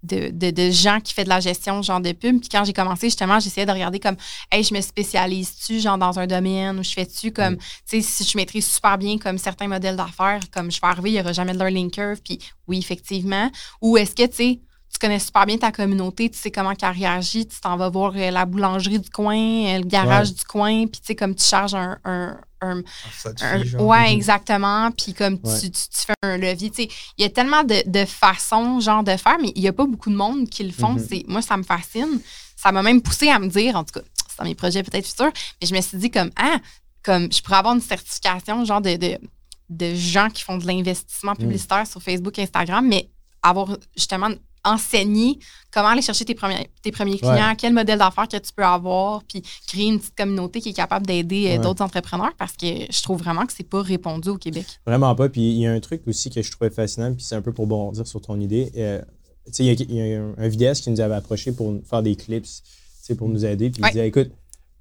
de, de- de gens qui font de la gestion, genre de pub. Puis quand j'ai commencé, justement, j'essayais de regarder comme, hey, je me spécialise-tu, genre, dans un domaine ou je fais-tu comme, tu sais, si je maîtrise super bien comme certains modèles d'affaires, comme je vais arriver, il n'y aura jamais de learning curve. Puis oui, effectivement. Ou est-ce que, tu sais, tu connais super bien ta communauté, tu sais comment elle réagit, tu t'en vas voir euh, la boulangerie du coin, euh, le garage Ouais. du coin, puis tu sais, comme tu charges un. un, un- genre. ouais, Mhm. exactement. Puis comme tu- Ouais. tu, tu fais un levier, tu sais, il y a tellement de, de façons, genre, de faire, mais il n'y a pas beaucoup de monde qui le font. Mhm. C'est Moi, ça me fascine. Ça m'a même poussé à me dire, en tout cas, c'est dans mes projets peut-être futurs, mais je me suis dit, comme, ah, comme, je pourrais avoir une certification, genre, de, de, de gens qui font de l'investissement publicitaire sur Facebook, Instagram, mais avoir justement enseigné comment aller chercher tes premiers, tes premiers clients, Ouais. quel modèle d'affaires que tu peux avoir, puis créer une petite communauté qui est capable d'aider euh, Ouais. d'autres entrepreneurs parce que je trouve vraiment que c'est pas répondu au Québec. Vraiment pas. Puis il y a un truc aussi que je trouvais fascinant, puis c'est un peu pour bondir sur ton idée. Euh, il y a, il y a un, vidéaste qui nous avait approché pour faire des clips, pour nous aider. Puis Ouais. il disait écoute,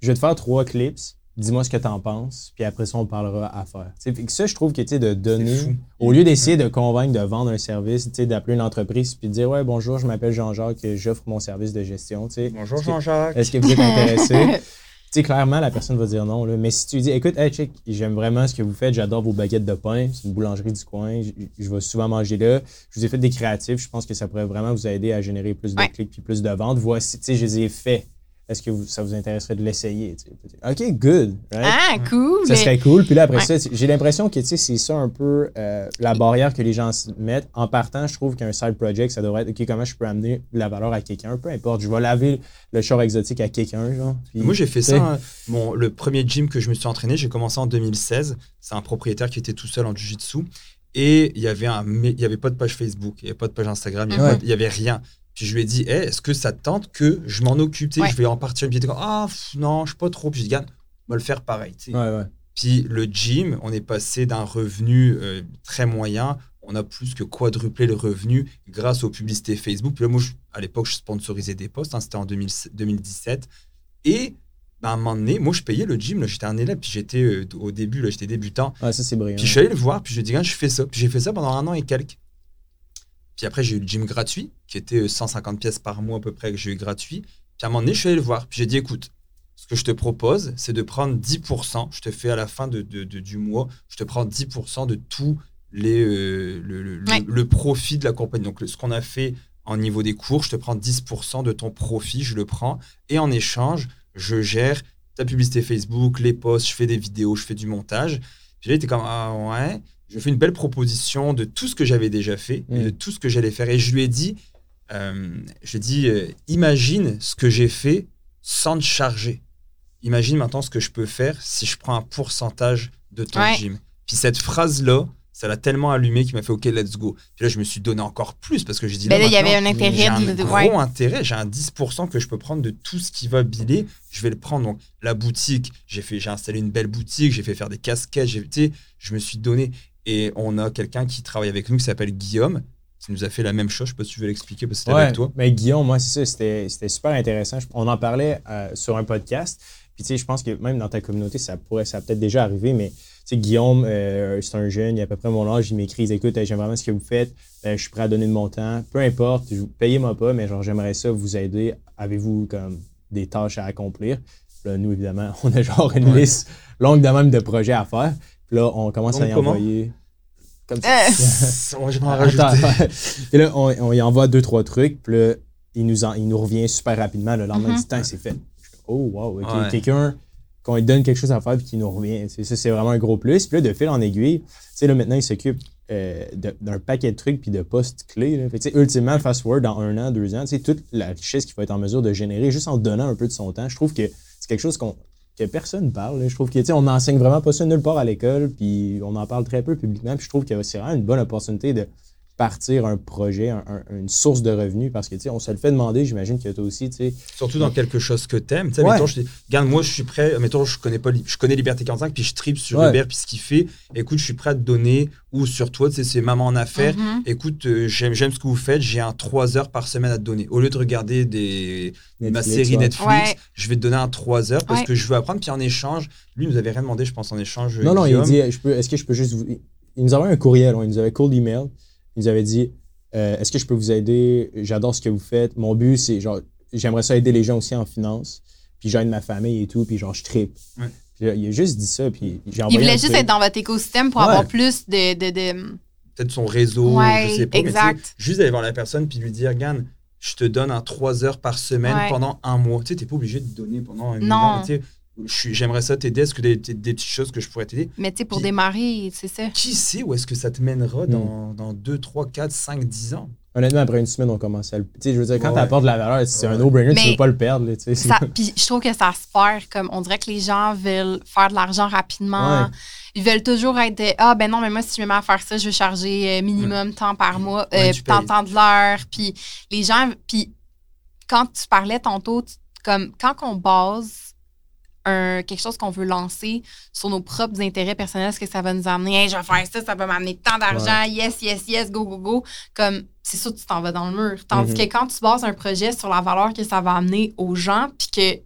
je vais te faire trois clips, dis-moi ce que tu en penses, puis après ça, on parlera affaires. Fait que ça, je trouve que de donner, au lieu d'essayer de convaincre de vendre un service, d'appeler une entreprise, puis de dire ouais, bonjour, je m'appelle Jean-Jacques, j'offre mon service de gestion. Bonjour Jean-Jacques. Est-ce que vous êtes intéressé? sais, clairement, la personne va dire non. Là. Mais si tu dis, écoute, hey, check, j'aime vraiment ce que vous faites, j'adore vos baguettes de pain, c'est une boulangerie du coin, je, je vais souvent manger là. Je vous ai fait des créatifs, je pense que ça pourrait vraiment vous aider à générer plus de Ouais. clics puis plus de ventes. Voici, tu sais, je les ai faits. Est-ce que vous- ça vous intéresserait de l'essayer? OK, good. right? Ah, cool. Ça serait cool. Puis là, après Ouais. ça, j'ai l'impression que c'est ça un peu euh, la barrière que les gens se mettent. En partant, je trouve qu'un side project, ça devrait être OK, comment je peux amener de la valeur à quelqu'un? Peu importe, je vais laver le char exotique à quelqu'un. genre. Puis, Moi, j'ai fait ça. hein. Mon, le premier gym que je me suis entraîné, j'ai commencé en 2016. C'est un propriétaire qui était tout seul en jiu-jitsu. Et il y avait un, mais il y avait pas de page Facebook, il n'y avait pas de page Instagram, il n'y Ouais. avait rien. Puis je lui ai dit, Hey, est-ce que ça te tente que je m'en occupe? Ouais. Je vais en partir. Était comme, ah non, je suis pas trop. Puis je dis, Regarde, on va le faire pareil. Ouais, ouais. Puis le gym, on est passé d'un revenu euh, très moyen, on a plus que quadruplé le revenu grâce aux publicités Facebook. Puis là, moi, je- à l'époque, je sponsorisais des posts, hein, c'était en 2000 2017. Et ben, à un moment donné, moi, je payais le gym, là, j'étais un élève, puis j'étais euh, au début, là, j'étais débutant. Ouais, ça, c'est brillant. Puis je suis allé le voir, puis je lui ai dit, Regarde, je fais ça. Puis j'ai fait ça pendant un an et quelques. Puis après, j'ai eu le gym gratuit, qui était euh, 150 pièces par mois à peu près que j'ai eu gratuit. Puis à un moment donné, je suis allé le voir. Puis j'ai dit, écoute, ce que je te propose, c'est de prendre 10%. Je te fais à la fin de, de- de- du mois, je te prends 10% de tout les, euh, le, le- le- Ouais. le profit de la compagnie. Donc, ce qu'on a fait en niveau des cours, je te prends 10% de ton profit, je le prends. Et en échange, je gère ta publicité Facebook, les posts, je fais des vidéos, je fais du montage. Puis là, il était comme, ah ouais. Je fais une belle proposition de tout ce que j'avais déjà fait et Mm. de tout ce que j'allais faire. Et je lui ai dit, euh, je lui ai dit, euh, imagine ce que j'ai fait sans te charger. Imagine maintenant ce que je peux faire si je prends un pourcentage de ton Ouais. gym. Puis cette phrase-là, ça l'a tellement allumé qu'il m'a fait OK, let's go. Puis là, je me suis donné encore plus parce que j'ai dit Ben là, il y avait un intérêt j'ai un de- gros ouais. intérêt, j'ai un 10% que je peux prendre de tout ce qui va biler, je vais le prendre. Donc la boutique, j'ai fait, j'ai installé une belle boutique, j'ai fait faire des casquettes, j'ai, tu sais, je me suis donné. Et on a quelqu'un qui travaille avec nous qui s'appelle Guillaume, qui nous a fait la même chose. Je sais pas si tu veux l'expliquer parce que c'était Ouais, avec toi. mais Guillaume, moi, c'est ça, c'était super intéressant. On en parlait euh, sur un podcast. Puis, tu sais, je pense que même dans ta communauté, ça pourrait, ça a peut-être déjà arrivé, mais, tu sais, Guillaume, euh, c'est un jeune, il a à peu près mon âge, il m'écrit, écoute, j'aime vraiment ce que vous faites, euh, je suis prêt à donner de mon temps, peu importe, payez-moi pas, mais genre, j'aimerais ça vous aider. Avez-vous, comme, des tâches à accomplir? Là, nous, évidemment, on a genre une Ouais. liste longue de même de projets à faire. Là, on commence Donc, à y comment? envoyer. Comme Euh. je vais en Attends, rajouter. et là, on, on y envoie deux, trois trucs, puis là, il nous, en- il nous revient super rapidement. Le lendemain, Mhm. il dit, Tain, c'est fait. Je oh, wow. Ouais. Quelqu'un, qu'on lui donne quelque chose à faire, puis qui nous revient. C'est- Ça, c'est vraiment un gros plus. Puis là, de fil en aiguille, tu sais, là, maintenant, il s'occupe euh, d'un paquet de trucs, puis de postes clés. là. Fait que, ultimement, fast forward, dans un an, deux ans, tu sais, toute la richesse qu'il va être en mesure de générer juste en donnant un peu de son temps, je trouve que c'est quelque chose qu'on que personne parle. Je trouve que tu sais, on n'enseigne vraiment pas ça nulle part à l'école, puis on en parle très peu publiquement. Puis je trouve que c'est vraiment une bonne opportunité de partir un projet, un- un- une source de revenus, parce que tu sais, on se le fait demander, j'imagine que toi aussi, tu sais. Surtout dans quelque chose que t'aimes. Tu sais, Ouais. mettons, je dis, regarde, moi, je suis prêt. Mettons, je connais pas, je connais Liberté 45, puis je tripe sur Ouais. Uber, puis ce qu'il fait. Écoute, je suis prêt à te donner, ou sur toi, tu sais, c'est maman en affaires. Mhm. Écoute, euh, j'aime, j'aime ce que vous faites, j'ai un 3 heures par semaine à te donner. Au lieu de regarder des, ma Netflix, série ouais. Netflix, Ouais. je vais te donner un 3 heures parce Ouais. que je veux apprendre. Puis en échange, lui, il nous avait rien demandé, je pense, en échange. Non, non, il dit, est-ce que je peux juste vous. Il nous avait un courriel, il nous avait cold email. Il nous avait dit, euh, est-ce que je peux vous aider? J'adore ce que vous faites. Mon but, c'est genre, j'aimerais ça aider les gens aussi en finance. Puis j'aide ma famille et tout, puis genre, je tripe. Ouais. Puis là, il a juste dit ça, puis j'ai Il envoyé. voulait un juste truc. être dans votre écosystème pour Ouais. avoir plus de. de, de- peut-être son réseau, Ouais, je sais pas. exact. juste aller voir la personne puis lui dire, regarde, je te donne un 3 heures par semaine Ouais. pendant un mois. Tu sais, t'es pas obligé de donner pendant un Non. mois. Tu j'aimerais ça t'aider. Est-ce que des, des, des petites choses que je pourrais t'aider? Mais tu sais, pour Puis- démarrer, c'est ça. Qui sait où est-ce que ça te mènera Hmm. dans, dans 2, 3, 4, 5, 10 ans? Honnêtement, après une semaine, on commence à le. Tu sais, je veux dire, quand Ouais. t'apportes de la valeur, c'est un no-brainer, tu veux pas le perdre, là, tu sais. Ça- Puis je trouve que ça se perd. Comme on dirait que les gens veulent faire de l'argent rapidement. Ouais. Ils veulent toujours être de, ah ben non mais moi si je me mets à faire ça je vais charger euh, minimum tant par mois Ouais, euh, tu tant payes. tant de l'heure puis les gens puis quand tu parlais tantôt tu- comme quand on base un, quelque chose qu'on veut lancer sur nos propres intérêts personnels, ce que ça va nous amener, Hey, je vais faire ça, ça va m'amener tant d'argent, yes, yes, yes, go, go, go. Comme, c'est sûr que tu t'en vas dans le mur. Tandis Mhm. que quand tu bases un projet sur la valeur que ça va amener aux gens, puis que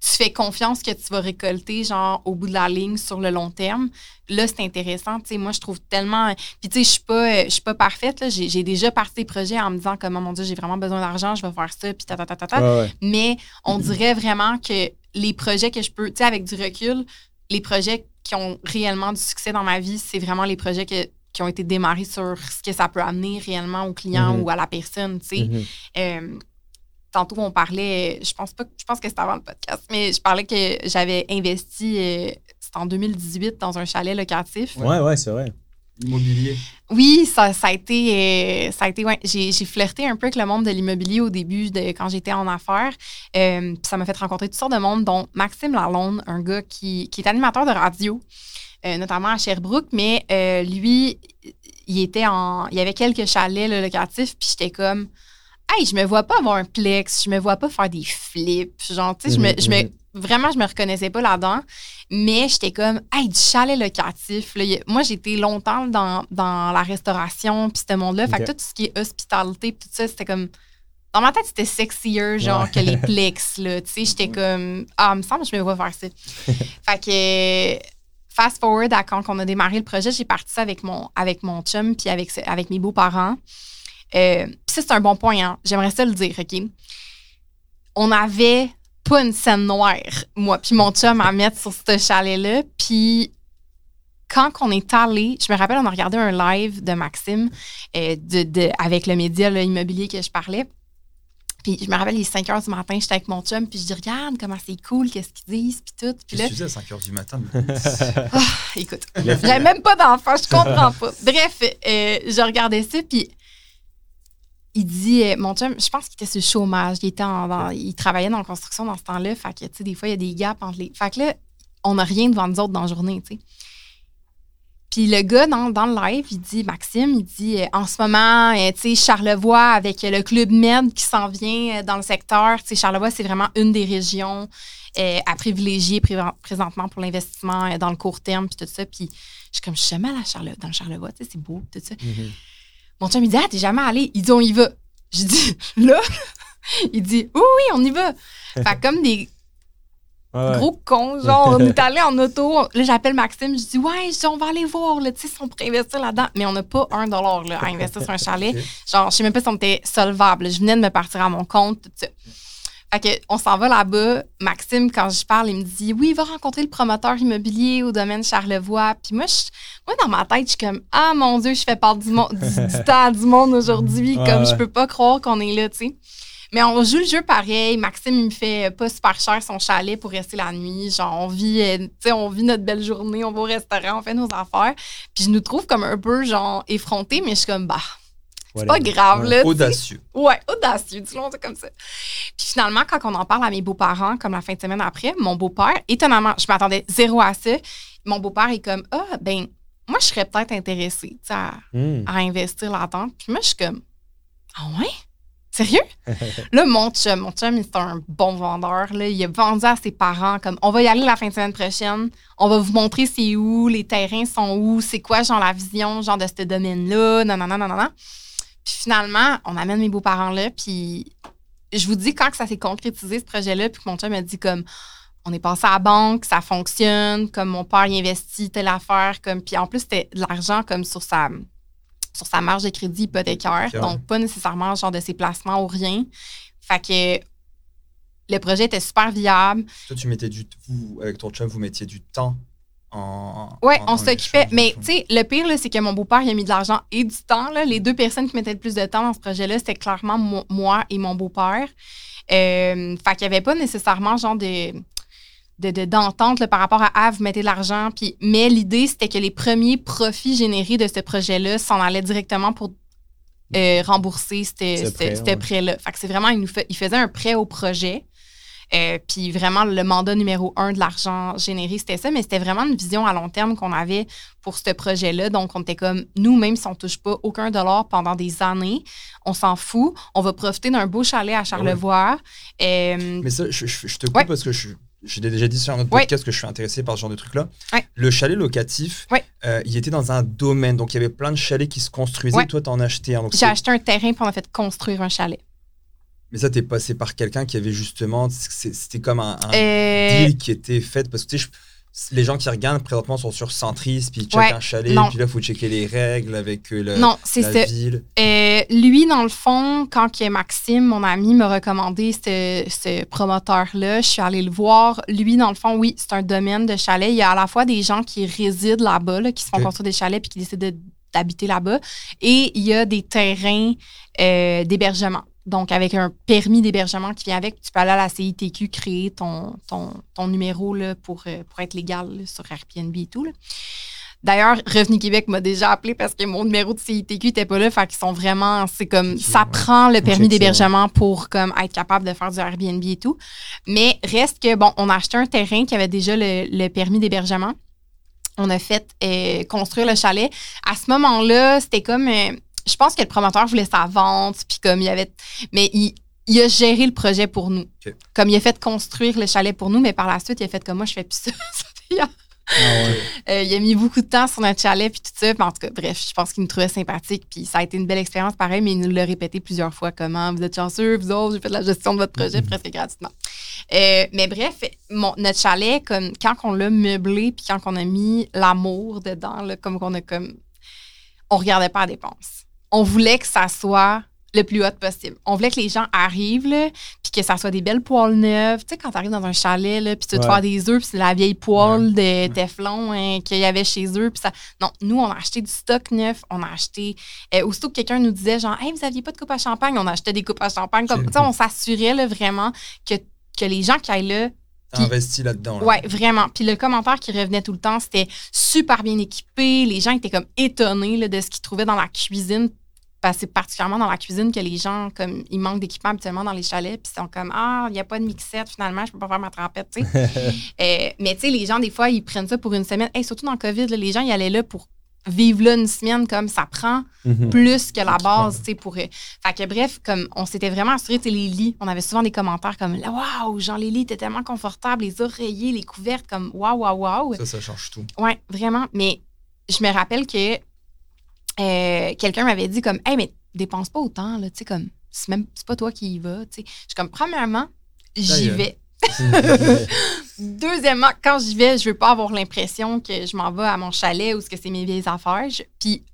tu fais confiance que tu vas récolter, genre, au bout de la ligne sur le long terme, là, c'est intéressant. Tu sais, moi, je trouve tellement. Puis, tu sais, je suis pas, euh, je suis pas parfaite, là. J'ai j'ai déjà parti des projets en me disant, comme, oh mon Dieu, j'ai vraiment besoin d'argent, je vais faire ça, puis ta, ta, ta, ta, ta. Ouais, ouais. Mais on dirait vraiment que les projets que je peux, tu sais, avec du recul, les projets qui ont réellement du succès dans ma vie, c'est vraiment les projets que- qui ont été démarrés sur ce que ça peut amener réellement au client Mhm. ou à la personne, tu sais. Mhm. Euh, tantôt, on parlait, je pense pas, je pense que c'était avant le podcast, mais je parlais que j'avais investi, euh, c'était en 2018, dans un chalet locatif. Ouais, ouais, c'est vrai. Immobilier. Oui, ça, ça a été, euh, ça a été, ouais, j'ai, j'ai flirté un peu avec le monde de l'immobilier au début de quand j'étais en affaires. Euh, puis ça m'a fait rencontrer toutes sortes de monde, dont Maxime Lalonde, un gars qui, qui est animateur de radio, euh, notamment à Sherbrooke, mais euh, lui, il était en, il y avait quelques chalets là, locatifs, puis j'étais comme, hey, je me vois pas avoir un plex, je me vois pas faire des flips, genre, tu sais, je me, Mhm, je me, mhm. vraiment, je me reconnaissais pas là-dedans. Mais j'étais comme, hey, du chalet locatif. là, a- moi, j'étais longtemps dans, dans la restauration, puis ce monde-là. Fait que tout ce qui est hospitalité, puis tout ça, c'était comme. Dans ma tête, c'était sexier, genre, Ouais. que les plex, là. Tu sais, j'étais comme, ah, il me semble que je me vois faire ça. fait que, fast forward à quand on a démarré le projet, j'ai parti ça avec mon, avec mon chum, puis avec, avec mes beaux-parents. Euh, ça, c'est un bon point, hein. J'aimerais ça le dire, OK? On avait pas une scène noire, moi, puis mon chum à mettre sur ce chalet-là. Puis quand on est allé, je me rappelle, on a regardé un live de Maxime euh, de, de- avec le média là, immobilier que je parlais. Puis je me rappelle, il est 5 heures du matin, j'étais avec mon chum, puis je dis Regarde comment c'est cool, qu'est-ce qu'ils disent, puis tout. Puis Je là, suis à 5 h du matin? écoute, j'avais même pas d'enfant, je comprends pas. Bref, euh, je regardais ça, puis il dit, euh, mon chum, je pense qu'il était sur le chômage, il, était en- dans- il travaillait dans la construction dans ce temps-là, fait que, tu sais, des fois, il y a des gaps entre les... Fait que là, on n'a rien devant nous autres dans la journée, tu sais. Puis le gars, dans, dans le live, il dit, Maxime, il dit, euh, en ce moment, euh, tu sais, Charlevoix, avec le Club Med qui s'en vient dans le secteur, tu sais, Charlevoix, c'est vraiment une des régions à privilégier pré- présentement pour l'investissement dans le court terme, puis tout ça. Puis je suis comme, je suis jamais à Charle- dans le Charlevoix, tu sais, c'est beau, tout ça. Mhm. Mon chum, il dit, ah, t'es jamais allé. Il dit, on y va. Je dis, là? il dit, oui, oui, on y va. Fait comme des Ouais, gros cons, genre, on est allé en auto. Là, j'appelle Maxime, je dis, ouais, je dis, on va aller voir, là, tu sais, si on pourrait investir là-dedans. Mais on n'a pas un dollar, là, à investir sur un chalet. Genre, je sais même pas si on était solvable. Je venais de me partir à mon compte, tout ça. Fait que, on s'en va là-bas. Maxime, quand je parle, il me dit Oui, va rencontrer le promoteur immobilier au domaine Charlevoix. Puis moi, je- moi dans ma tête, je suis comme Ah mon Dieu, je fais part du, monde, du, du temps du monde aujourd'hui. Ouais, comme ouais. je peux pas croire qu'on est là, tu sais. Mais on joue le jeu pareil. Maxime, il me fait pas super cher son chalet pour rester la nuit. Genre, on vit, euh, tu sais, on vit notre belle journée, on va au restaurant, on fait nos affaires. Puis je nous trouve comme un peu, genre, effrontés, mais je suis comme, bah, c'est pas grave, là. tu sais. Audacieux. Ouais, audacieux, disons ça comme ça. Puis finalement, quand on en parle à mes beaux-parents, comme la fin de semaine après, mon beau-père, étonnamment, je m'attendais zéro à ça. Mon beau-père est comme, ah, ben, moi, je serais peut-être intéressée tu sais, à, Hmm. à investir là-dedans. Puis moi, je suis comme, ah ouais? Sérieux? là, mon chum, mon chum, c'est un bon vendeur. Là. Il a vendu à ses parents comme on va y aller la fin de semaine prochaine. On va vous montrer c'est où, les terrains sont où, c'est quoi, genre la vision, genre de ce domaine-là. Non, non, non, non, non, non. Puis finalement, on amène mes beaux-parents là. Puis je vous dis, quand que ça s'est concrétisé, ce projet-là, puis que mon chum m'a dit comme on est passé à la banque, ça fonctionne, comme mon père il investit telle affaire, comme puis en plus c'était de l'argent comme sur sa sur sa marge de crédit hypothécaire, donc pas nécessairement genre de ses placements ou rien. Fait que le projet était super viable. Toi, tu mettais du. Vous, avec ton chum, vous mettiez du temps en. Ouais, en- on s'occupait. Mais tu sais, le pire, là, c'est que mon beau-père, il a mis de l'argent et du temps. Là. Les deux personnes qui mettaient le plus de temps dans ce projet-là, c'était clairement mo- moi et mon beau-père. Euh, fait qu'il n'y avait pas nécessairement genre de de- de- d'entente par rapport à ah, vous mettez de l'argent. Puis, mais l'idée, c'était que les premiers profits générés de ce projet-là s'en allaient directement pour euh, rembourser ce ouais. prêt-là. Fait que c'est vraiment, il, nous fait, il faisait un prêt au projet. Euh, puis vraiment, le mandat numéro un de l'argent généré, c'était ça, mais c'était vraiment une vision à long terme qu'on avait pour ce projet-là. Donc, on était comme, nous, même si on ne touche pas aucun dollar pendant des années, on s'en fout. On va profiter d'un beau chalet à Charlevoix. Euh, Mais ça, je, je- je te coupe Ouais. parce que je, je l'ai déjà dit sur un autre Ouais. podcast que je suis intéressé par ce genre de truc-là. Ouais. Le chalet locatif, Ouais. euh, il était dans un domaine. Donc, il y avait plein de chalets qui se construisaient. Toi, tu en as acheté un. J'ai acheté un terrain on a fait construire un chalet. Mais ça, t'es passé par quelqu'un qui avait justement. C'était comme un, un deal qui était fait. Parce que tu sais, les gens qui regardent présentement sont sur Centris, puis ils checkent Ouais, un chalet, non. puis là, il faut checker les règles avec euh, le- non, c'est la ça. ville. Euh, lui, dans le fond, quand Maxime, mon ami, m'a recommandé ce, ce promoteur-là, je suis allée le voir. Lui, dans le fond, oui, c'est un domaine de chalet. Il y a à la fois des gens qui résident là-bas, là, qui se font construire des chalets puis qui décident de- d'habiter là-bas. Et il y a des terrains euh, d'hébergement. Donc, avec un permis d'hébergement qui vient avec, tu peux aller à la CITQ créer ton, ton, ton numéro là, pour, euh, pour être légal là, sur Airbnb et tout. là. D'ailleurs, Revenu Québec m'a déjà appelé parce que mon numéro de CITQ n'était pas là. Fait qu'ils sont vraiment. C'est comme. Ça ouais. prend le permis d'hébergement pour comme, être capable de faire du Airbnb et tout. Mais reste que, bon, on a acheté un terrain qui avait déjà le, le permis d'hébergement. On a fait euh, construire le chalet. À ce moment-là, c'était comme. euh, je pense que le promoteur voulait sa vente, puis comme il y avait. Mais il, il a géré le projet pour nous. Comme il a fait construire le chalet pour nous, mais par la suite, il a fait comme moi, je fais plus ça. Ah ouais. euh, il a mis beaucoup de temps sur notre chalet puis tout ça. Puis en tout cas, bref, je pense qu'il nous trouvait sympathique. Puis ça a été une belle expérience, pareil, mais il nous l'a répété plusieurs fois. Comment vous êtes chanceux, vous autres, j'ai fait de la gestion de votre projet presque gratuitement. Euh, mais bref, mon- notre chalet, comme quand on l'a meublé puis quand on a mis l'amour dedans, là, comme qu'on a comme. On regardait pas la dépense. On voulait que ça soit le plus haut possible. On voulait que les gens arrivent, puis que ça soit des belles poêles neuves. Tu sais, quand tu arrives dans un chalet, là, puis tu te Ouais. faire des œufs, puis c'est la vieille poêle de Teflon hein, qu'il y avait chez eux. Puis ça... Non, nous, on a acheté du stock neuf. On a acheté... euh, aussitôt que quelqu'un nous disait, genre, « Hey, vous aviez pas de coupe à champagne? » On achetait des coupes à champagne. Comme, Ok. tu sais, on s'assurait là, vraiment que, que les gens qui aillent là T'as investi là-dedans. là. Ouais, vraiment. Puis le commentaire qui revenait tout le temps, c'était super bien équipé. Les gens étaient comme étonnés là, de ce qu'ils trouvaient dans la cuisine. Parce que c'est particulièrement dans la cuisine que les gens, comme, ils manquent d'équipement habituellement dans les chalets. Puis ils sont comme, ah, il n'y a pas de mixette, finalement, je peux pas faire ma trempette, tu sais. Euh, mais tu sais, les gens, des fois, ils prennent ça pour une semaine. Hey, surtout dans le COVID, là, les gens, ils allaient là pour vivre là une semaine, comme ça prend Mhm. plus que la base, tu sais, pour... euh, Fait que bref, comme on s'était vraiment assuré, tu sais, les lits, on avait souvent des commentaires comme, waouh, genre, les lits étaient tellement confortables, les oreillers, les couvertes, comme, waouh, waouh, waouh. Ça, ça change tout. Ouais, vraiment. Mais je me rappelle que euh, quelqu'un m'avait dit comme, hey, mais dépense pas autant, là, tu sais, comme, c'est même, c'est pas toi qui y vas, tu sais. Je suis comme, premièrement, j'y vais. Deuxièmement, quand j'y vais, je veux pas avoir l'impression que je m'en vais à mon chalet ou que c'est mes vieilles affaires. Je- Puis,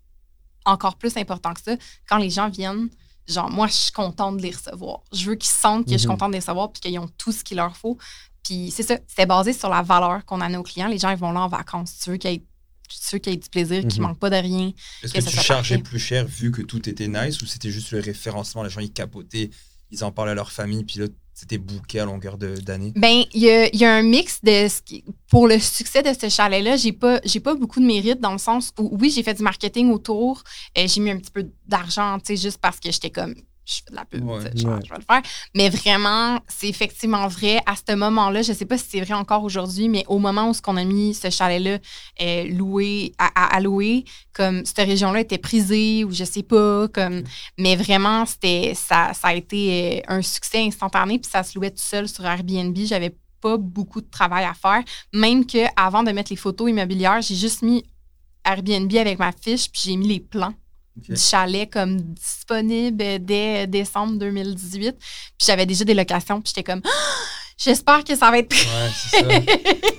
encore plus important que ça, quand les gens viennent, genre, moi, je suis contente de les recevoir. Je veux qu'ils sentent que je suis Mhm. contente de les recevoir puis qu'ils ont tout ce qu'il leur faut. Puis, c'est ça, c'était basé sur la valeur qu'on a nos clients. Les gens, ils vont là en vacances. Tu veux qu'ils aient, tu veux qu'ils aient du plaisir, qu'ils Mhm. manquent pas de rien. Est-ce Que tu chargeais parfait. plus cher vu que tout était nice ou c'était juste le référencement, les gens ils capotaient, ils en parlaient à leur famille, puis là c'était booké à longueur d'année? Ben, il y a, un mix de ce qui- pour le succès de ce chalet-là. J'ai pas, pas beaucoup de mérite dans le sens où, oui, j'ai fait du marketing autour. J'ai mis un petit peu d'argent, tu sais, juste parce que j'étais comme, je fais de la pub, Ouais. je, Ouais. je vais le faire. Mais vraiment, c'est effectivement vrai. À ce moment-là, je sais pas si c'est vrai encore aujourd'hui, mais au moment où ce qu'on a mis ce chalet-là euh, loué, à, à- louer, comme cette région-là était prisée ou je sais pas, comme, mais vraiment, c'était, ça, ça a été euh, un succès instantané, puis ça se louait tout seul sur Airbnb. J'avais pas beaucoup de travail à faire. Même que avant de mettre les photos immobilières, j'ai juste mis Airbnb avec ma fiche, puis j'ai mis les plans Du chalet comme disponibles dès décembre 2018. Puis j'avais déjà des locations, puis j'étais comme, Ah! j'espère que ça va être Ouais.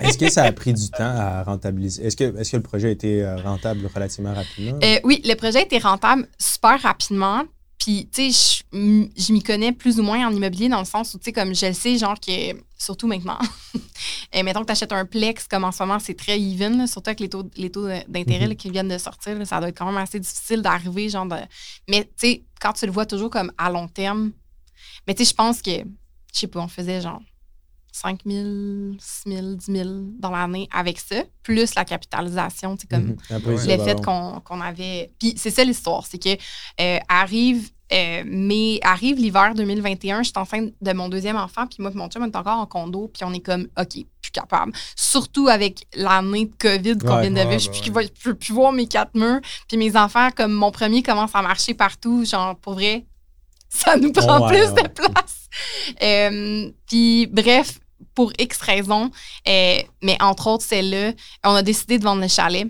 Est-ce que ça a pris du temps à rentabiliser? Est-ce que, est que le projet a été euh, rentable relativement rapidement? Euh, oui, le projet était rentable super rapidement. Puis, tu sais, je m'y connais plus ou moins en immobilier dans le sens où, tu sais, comme je le sais, genre que, surtout maintenant, et mettons que tu achètes un plex, comme en ce moment, c'est très even, là, surtout avec les taux, les taux d'intérêt Mhm. qui viennent de sortir, là, ça doit être quand même assez difficile d'arriver, genre de... Mais, tu sais, quand tu le vois toujours comme à long terme, mais tu sais, je pense que, je sais pas, on faisait genre 5 000, 6 000, 10 000 dans l'année avec ça, plus la capitalisation, tu sais, comme Mhm. Après, Ouais. ça le va fait long. qu'on qu'on avait. Puis c'est ça l'histoire, c'est que euh, arrive. euh, mais arrive l'hiver 2021, je suis enceinte de mon deuxième enfant, puis moi et mon chum, on est encore en condo, puis on est comme, OK, plus capable. Surtout avec l'année de COVID qu'on Ouais. vient de Ouais, vivre, je bah peux plus- je peux plus voir mes quatre murs, puis mes enfants, comme mon premier commence à marcher partout, genre, pour vrai, ça nous prend Ouais, plus ouais. de place. Euh, puis bref, pour X raisons, euh, mais entre autres celle-là, on a décidé de vendre le chalet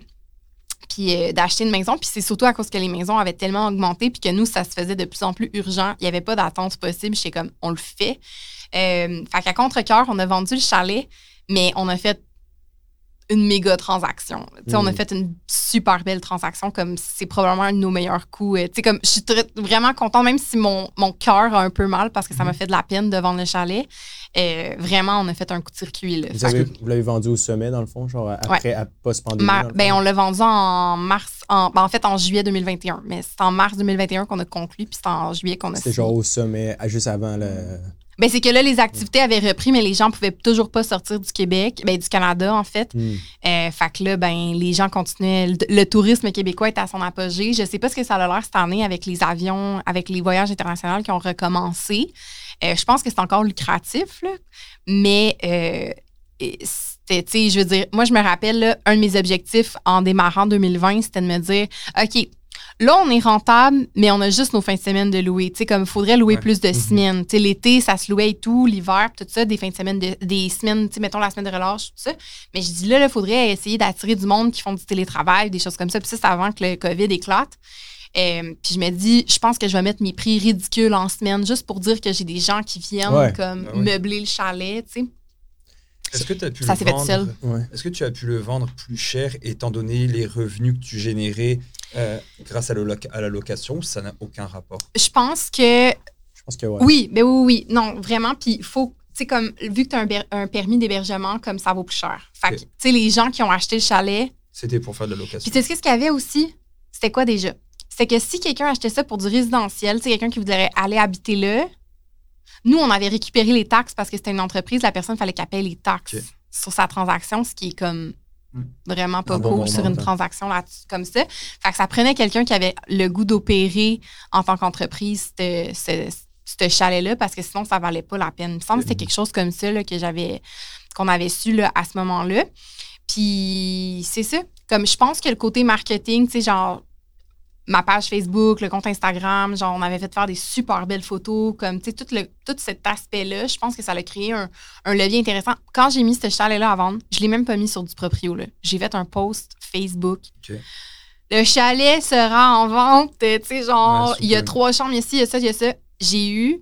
puis euh, d'acheter une maison. Puis c'est surtout à cause que les maisons avaient tellement augmenté, puis que nous, ça se faisait de plus en plus urgent. Il n'y avait pas d'attente possible. J'étais comme, on le fait. Euh, fait qu'à contre-cœur, on a vendu le chalet, mais on a fait une méga transaction. On a Mm. fait une super belle transaction, comme c'est probablement un de nos meilleurs coups. Euh, comme je suis vraiment contente, même si mon, mon cœur a un peu mal parce que ça m'a fait de la peine de vendre le chalet. Euh, vraiment, on a fait un coup de circuit. Là. Vous, l'avez vendu au sommet, dans le fond, genre après, à post-pandémie. ben, on l'a vendu en mars, en, ben, en fait en juillet 2021, mais c'est en mars 2021 qu'on a conclu, puis c'est en juillet qu'on a signé. genre au sommet, juste avant le. Ben, c'est que là, les activités avaient repris, mais les gens pouvaient toujours pas sortir du Québec, ben, du Canada, en fait. Hmm. Euh, fait que là, ben, les gens continuaient. Le, le tourisme québécois est à son apogée. Je sais pas ce que ça a l'air cette année avec les avions, avec les voyages internationaux qui ont recommencé. Euh, je pense que c'est encore lucratif, là. mais euh, c'était, tu sais, je veux dire, moi, je me rappelle, là, un de mes objectifs en démarrant 2020, c'était de me dire, OK, Là, on est rentable, mais on a juste nos fins de semaine de louer. Tu sais, comme il faudrait louer Ouais. plus de Mhm. semaines. Tu sais, l'été, ça se louait et tout, l'hiver, tout ça, des fins de semaine, de- des semaines, tu sais, mettons la semaine de relâche, tout ça. Mais je dis là, il faudrait essayer d'attirer du monde qui font du télétravail, des choses comme ça. Puis ça, c'est avant que le COVID éclate. Euh, puis je me dis, je pense que je vais mettre mes prix ridicules en semaine juste pour dire que j'ai des gens qui viennent Ouais. comme Ah ouais. meubler le chalet, tu sais. Est-ce que tu as pu Ça le vendre? seul. Ouais. Est-ce que tu as pu le vendre plus cher étant donné les revenus que tu générais euh, grâce à, le loca- à la location ça n'a aucun rapport Je pense que Je pense que ouais. Oui, ben oui, oui. Non, vraiment. Puis il faut, tu sais, comme, vu que tu as un, ber- un permis d'hébergement, comme ça vaut plus cher. Fait que, Ok. tu sais, les gens qui ont acheté le chalet. C'était pour faire de la location. Puis tu sais ce qu'il y avait aussi? C'était quoi déjà? C'était que si quelqu'un achetait ça pour du résidentiel, tu sais, quelqu'un qui voudrait aller habiter là, nous, on avait récupéré les taxes parce que c'était une entreprise, la personne, fallait qu'elle paye les taxes sur sa transaction, ce qui est comme Mm. Vraiment pas bon cool sur une ça. transaction là comme ça. Fait que ça prenait quelqu'un qui avait le goût d'opérer en tant qu'entreprise ce, ce, ce chalet-là parce que sinon, ça valait pas la peine. Il me semble que c'était Mhm. quelque chose comme ça là, que j'avais qu'on avait su là, à ce moment-là. Puis c'est ça. Comme je pense que le côté marketing, tu sais, genre ma page Facebook, le compte Instagram, genre on avait fait faire des super belles photos, comme tu sais, tout, le, tout cet aspect-là, je pense que ça a créé un, un levier intéressant. Quand j'ai mis ce chalet-là à vendre, je l'ai même pas mis sur du proprio. là. J'ai fait un post Facebook. Ok. Le chalet sera en vente, tu sais, genre, Ouais, il y a trois chambres, il y a ci, il y a ça, il y a ça. J'ai eu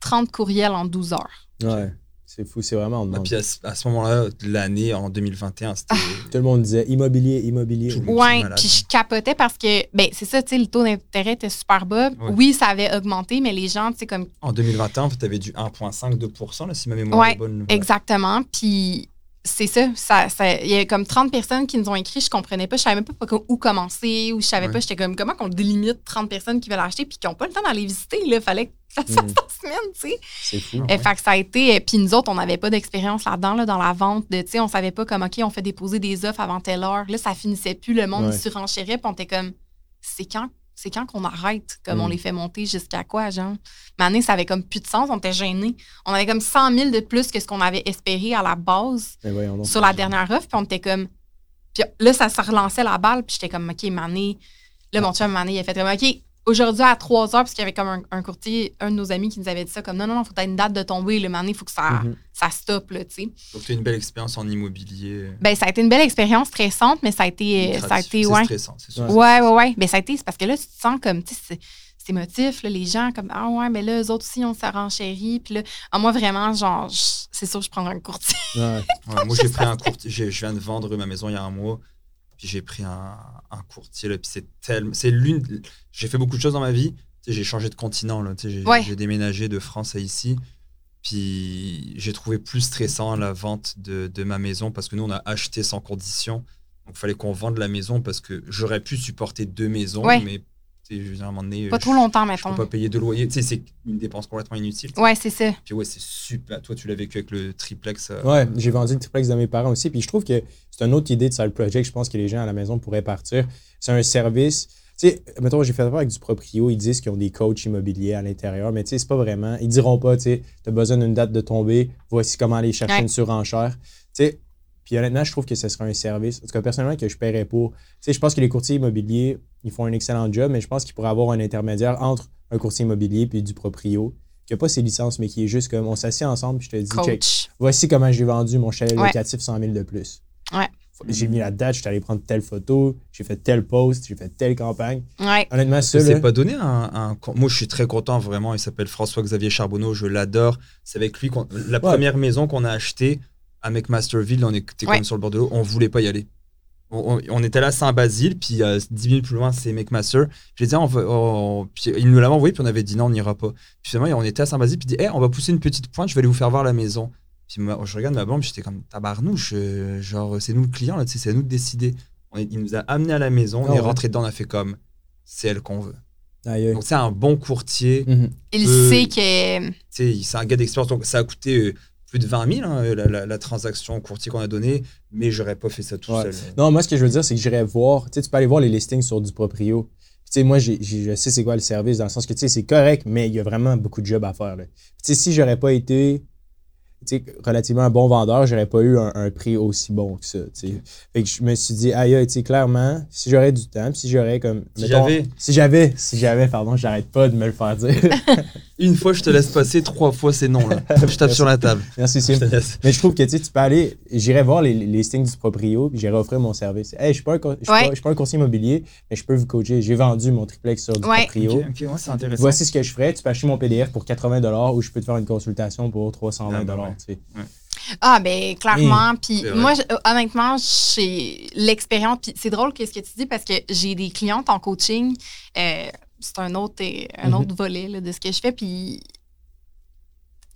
30 courriels en 12 heures. Ouais. C'est fou, c'est vraiment Ah, demande. puis à, ce- à ce moment-là, de l'année, en 2021, c'était. Ah. Tout le monde disait immobilier, immobilier. Tout le monde. Ouais, malade. puis je capotais parce que, ben, c'est ça, tu sais, le taux d'intérêt était super bas. Ouais. Oui, ça avait augmenté, mais les gens, tu sais, comme En 2021, tu avais du 1,5-2%, là, si ma mémoire Ouais, est bonne. Exactement. Puis c'est ça. ça, ça- Il y a comme 30 personnes qui nous ont écrit, je comprenais pas, je savais même pas où commencer, ou je savais Ouais. pas, j'étais comme, comment qu'on délimite 30 personnes qui veulent acheter puis qui n'ont pas le temps d'aller visiter, là. Fallait que ça se fasse Mm. en semaine, tu sais. C'est fou. Euh, ouais. Fait que ça a été. euh, Puis nous autres, on n'avait pas d'expérience là-dedans, là, dans la vente. De, tu sais, on savait pas comme, OK, on fait déposer des offres avant telle heure. Là, ça finissait plus. Le monde Ouais. il surenchérait. Puis on était comme, c'est quand? C'est quand qu'on arrête, comme Mm. on les fait monter jusqu'à quoi, genre? Année, ça avait comme plus de sens, on était gênés. On avait comme 100 000 de plus que ce qu'on avait espéré à la base donc. sur la dernière offre, puis on était comme. Puis là, ça se relançait la balle, puis j'étais comme, OK, Mané. Là, mon chum, Mané, il a fait comme, OK, aujourd'hui à 3 heures, parce qu'il y avait comme un, un courtier, un de nos amis qui nous avait dit ça, comme, non, non, non, faut que tu une date de tomber, le Mané, il faut que ça, Mhm. ça stoppe, là, tu sais. Donc, tu as une belle expérience en immobilier. Ben, ça a été une belle expérience stressante, mais ça a été. euh, Ça a été, C'est ouais. stressant, c'est sûr. Ouais, ouais, ouais. Ben, ça a été, c'est parce que là, tu te sens comme, tu sais, c'est- émotif, là, les gens, comme, ah ouais, mais là, eux autres aussi, on s'est renchéri. Puis là, ah, moi, vraiment, genre, c'est sûr, je prendrais un courtier. Ouais. Ouais, moi, j'ai pris un courtier. Je viens de vendre ma maison il y a un mois. Puis j'ai pris un, un courtier. Là, puis c'est tellement. C'est l'une. J'ai fait beaucoup de choses dans ma vie. Tu sais, j'ai changé de continent. Là, tu sais, j'ai, Ouais. j'ai déménagé de France à ici. Puis j'ai trouvé plus stressant la vente de, de ma maison parce que nous, on a acheté sans condition. Donc il fallait qu'on vende la maison parce que j'aurais pu supporter deux maisons. Ouais. Mais je veux dire, à un moment donné, Pas je- trop longtemps, Je mettons. peux pas payer de loyer. Tu sais, c'est une dépense complètement inutile. Ouais, c'est ça. Puis ouais, c'est super. Toi, tu l'as vécu avec le triplex. euh, Ouais, j'ai vendu le triplex de mes parents aussi. Puis je trouve que c'est une autre idée de side project. Je pense que les gens à la maison pourraient partir. C'est un service. Tu sais, mettons, j'ai fait affaire avec du proprio. Ils disent qu'ils ont des coachs immobiliers à l'intérieur, mais tu sais, c'est pas vraiment. Ils diront pas, tu sais, t'as besoin d'une date de tomber, voici comment aller chercher Ouais. une surenchère. Tu sais, puis honnêtement, je trouve que ce serait un service, en tout cas, personnellement, que je paierais pour. Tu sais, je pense que les courtiers immobiliers, ils font un excellent job, mais je pense qu'il pourrait avoir un intermédiaire entre un courtier immobilier puis du proprio, qui a pas ses licences, mais qui est juste comme on s'assied ensemble, puis je te dis, check, voici comment j'ai vendu mon chalet Ouais. locatif 100 000 de plus. Ouais. J'ai mis la date, je suis allé prendre telle photo, j'ai fait tel post, j'ai fait telle campagne. Ouais. Honnêtement, ça, là, pas donné un, un- Moi, je suis très content, vraiment. Il s'appelle François-Xavier Charbonneau. Je l'adore. C'est avec lui. La première maison qu'on a achetée, à McMasterville, on était Ouais. comme sur le bord de l'eau, on voulait pas y aller. On, était là à Saint-Basile, puis euh, 10 minutes plus loin, c'est McMaster. Disais, on va- on- puis il nous l'avait envoyé, puis on avait dit non, on n'ira pas. Puis finalement, on était à Saint-Basile, puis il dit, Hey, on va pousser une petite pointe, je vais aller vous faire voir la maison. Puis moi, je regarde ma blonde, puis j'étais comme, tabarnouche, euh, genre, c'est nous le client, là, tu sais, c'est à nous de décider. On est- il nous a amené à la maison, on Ah est ouais. rentré dedans, on a fait comme, c'est elle qu'on veut. Aïe, aïe. Donc, c'est un bon courtier. Mhm. Il Euh, sait que. Tu sais, c'est un gars d'expérience. Donc, ça a coûté euh, plus de 20 000, hein, la, la- la transaction courtier qu'on a donnée, mais j'aurais pas fait ça tout Ouais. seul. Non, moi, ce que je veux dire, c'est que j'irais voir. Tu sais, tu peux aller voir les listings sur du proprio. Tu sais, moi, je sais c'est quoi le service, dans le sens que, tu sais, c'est correct, mais il y a vraiment beaucoup de job à faire. là. Tu sais, si j'aurais pas été, tu sais, relativement un bon vendeur, j'aurais pas eu un, un prix aussi bon que ça, tu sais. Fait que je me suis dit, aïe, tu sais, clairement, si j'aurais du temps, si j'aurais comme... Si mettons- j'avais. Si j'avais, si j'avais, pardon, j'arrête pas de me le faire dire. Une fois, je te laisse passer, trois fois, c'est non. Là. Je tape sur la table. Merci, Sim. Mais je trouve que tu sais, tu peux aller, j'irai voir les, les listings du proprio, puis j'irai offrir mon service. Hey, je suis pas un, co- je suis Ouais. pas, je suis pas un conseiller immobilier, mais je peux vous coacher. J'ai vendu mon triplex sur du Ouais. proprio. Ok, ok, ouais, c'est intéressant. Voici ce que je ferais. Tu peux acheter mon PDF pour 80 ou je peux te faire une consultation pour 320 Ah, bah ouais. tu sais. Ah, ben, clairement. Puis C'est vrai. moi, je- honnêtement, j'ai l'expérience. Puis c'est drôle que ce que tu dis parce que j'ai des clientes en coaching. euh, c'est un autre, euh, un Mhm. autre volet là, de ce que je fais. Puis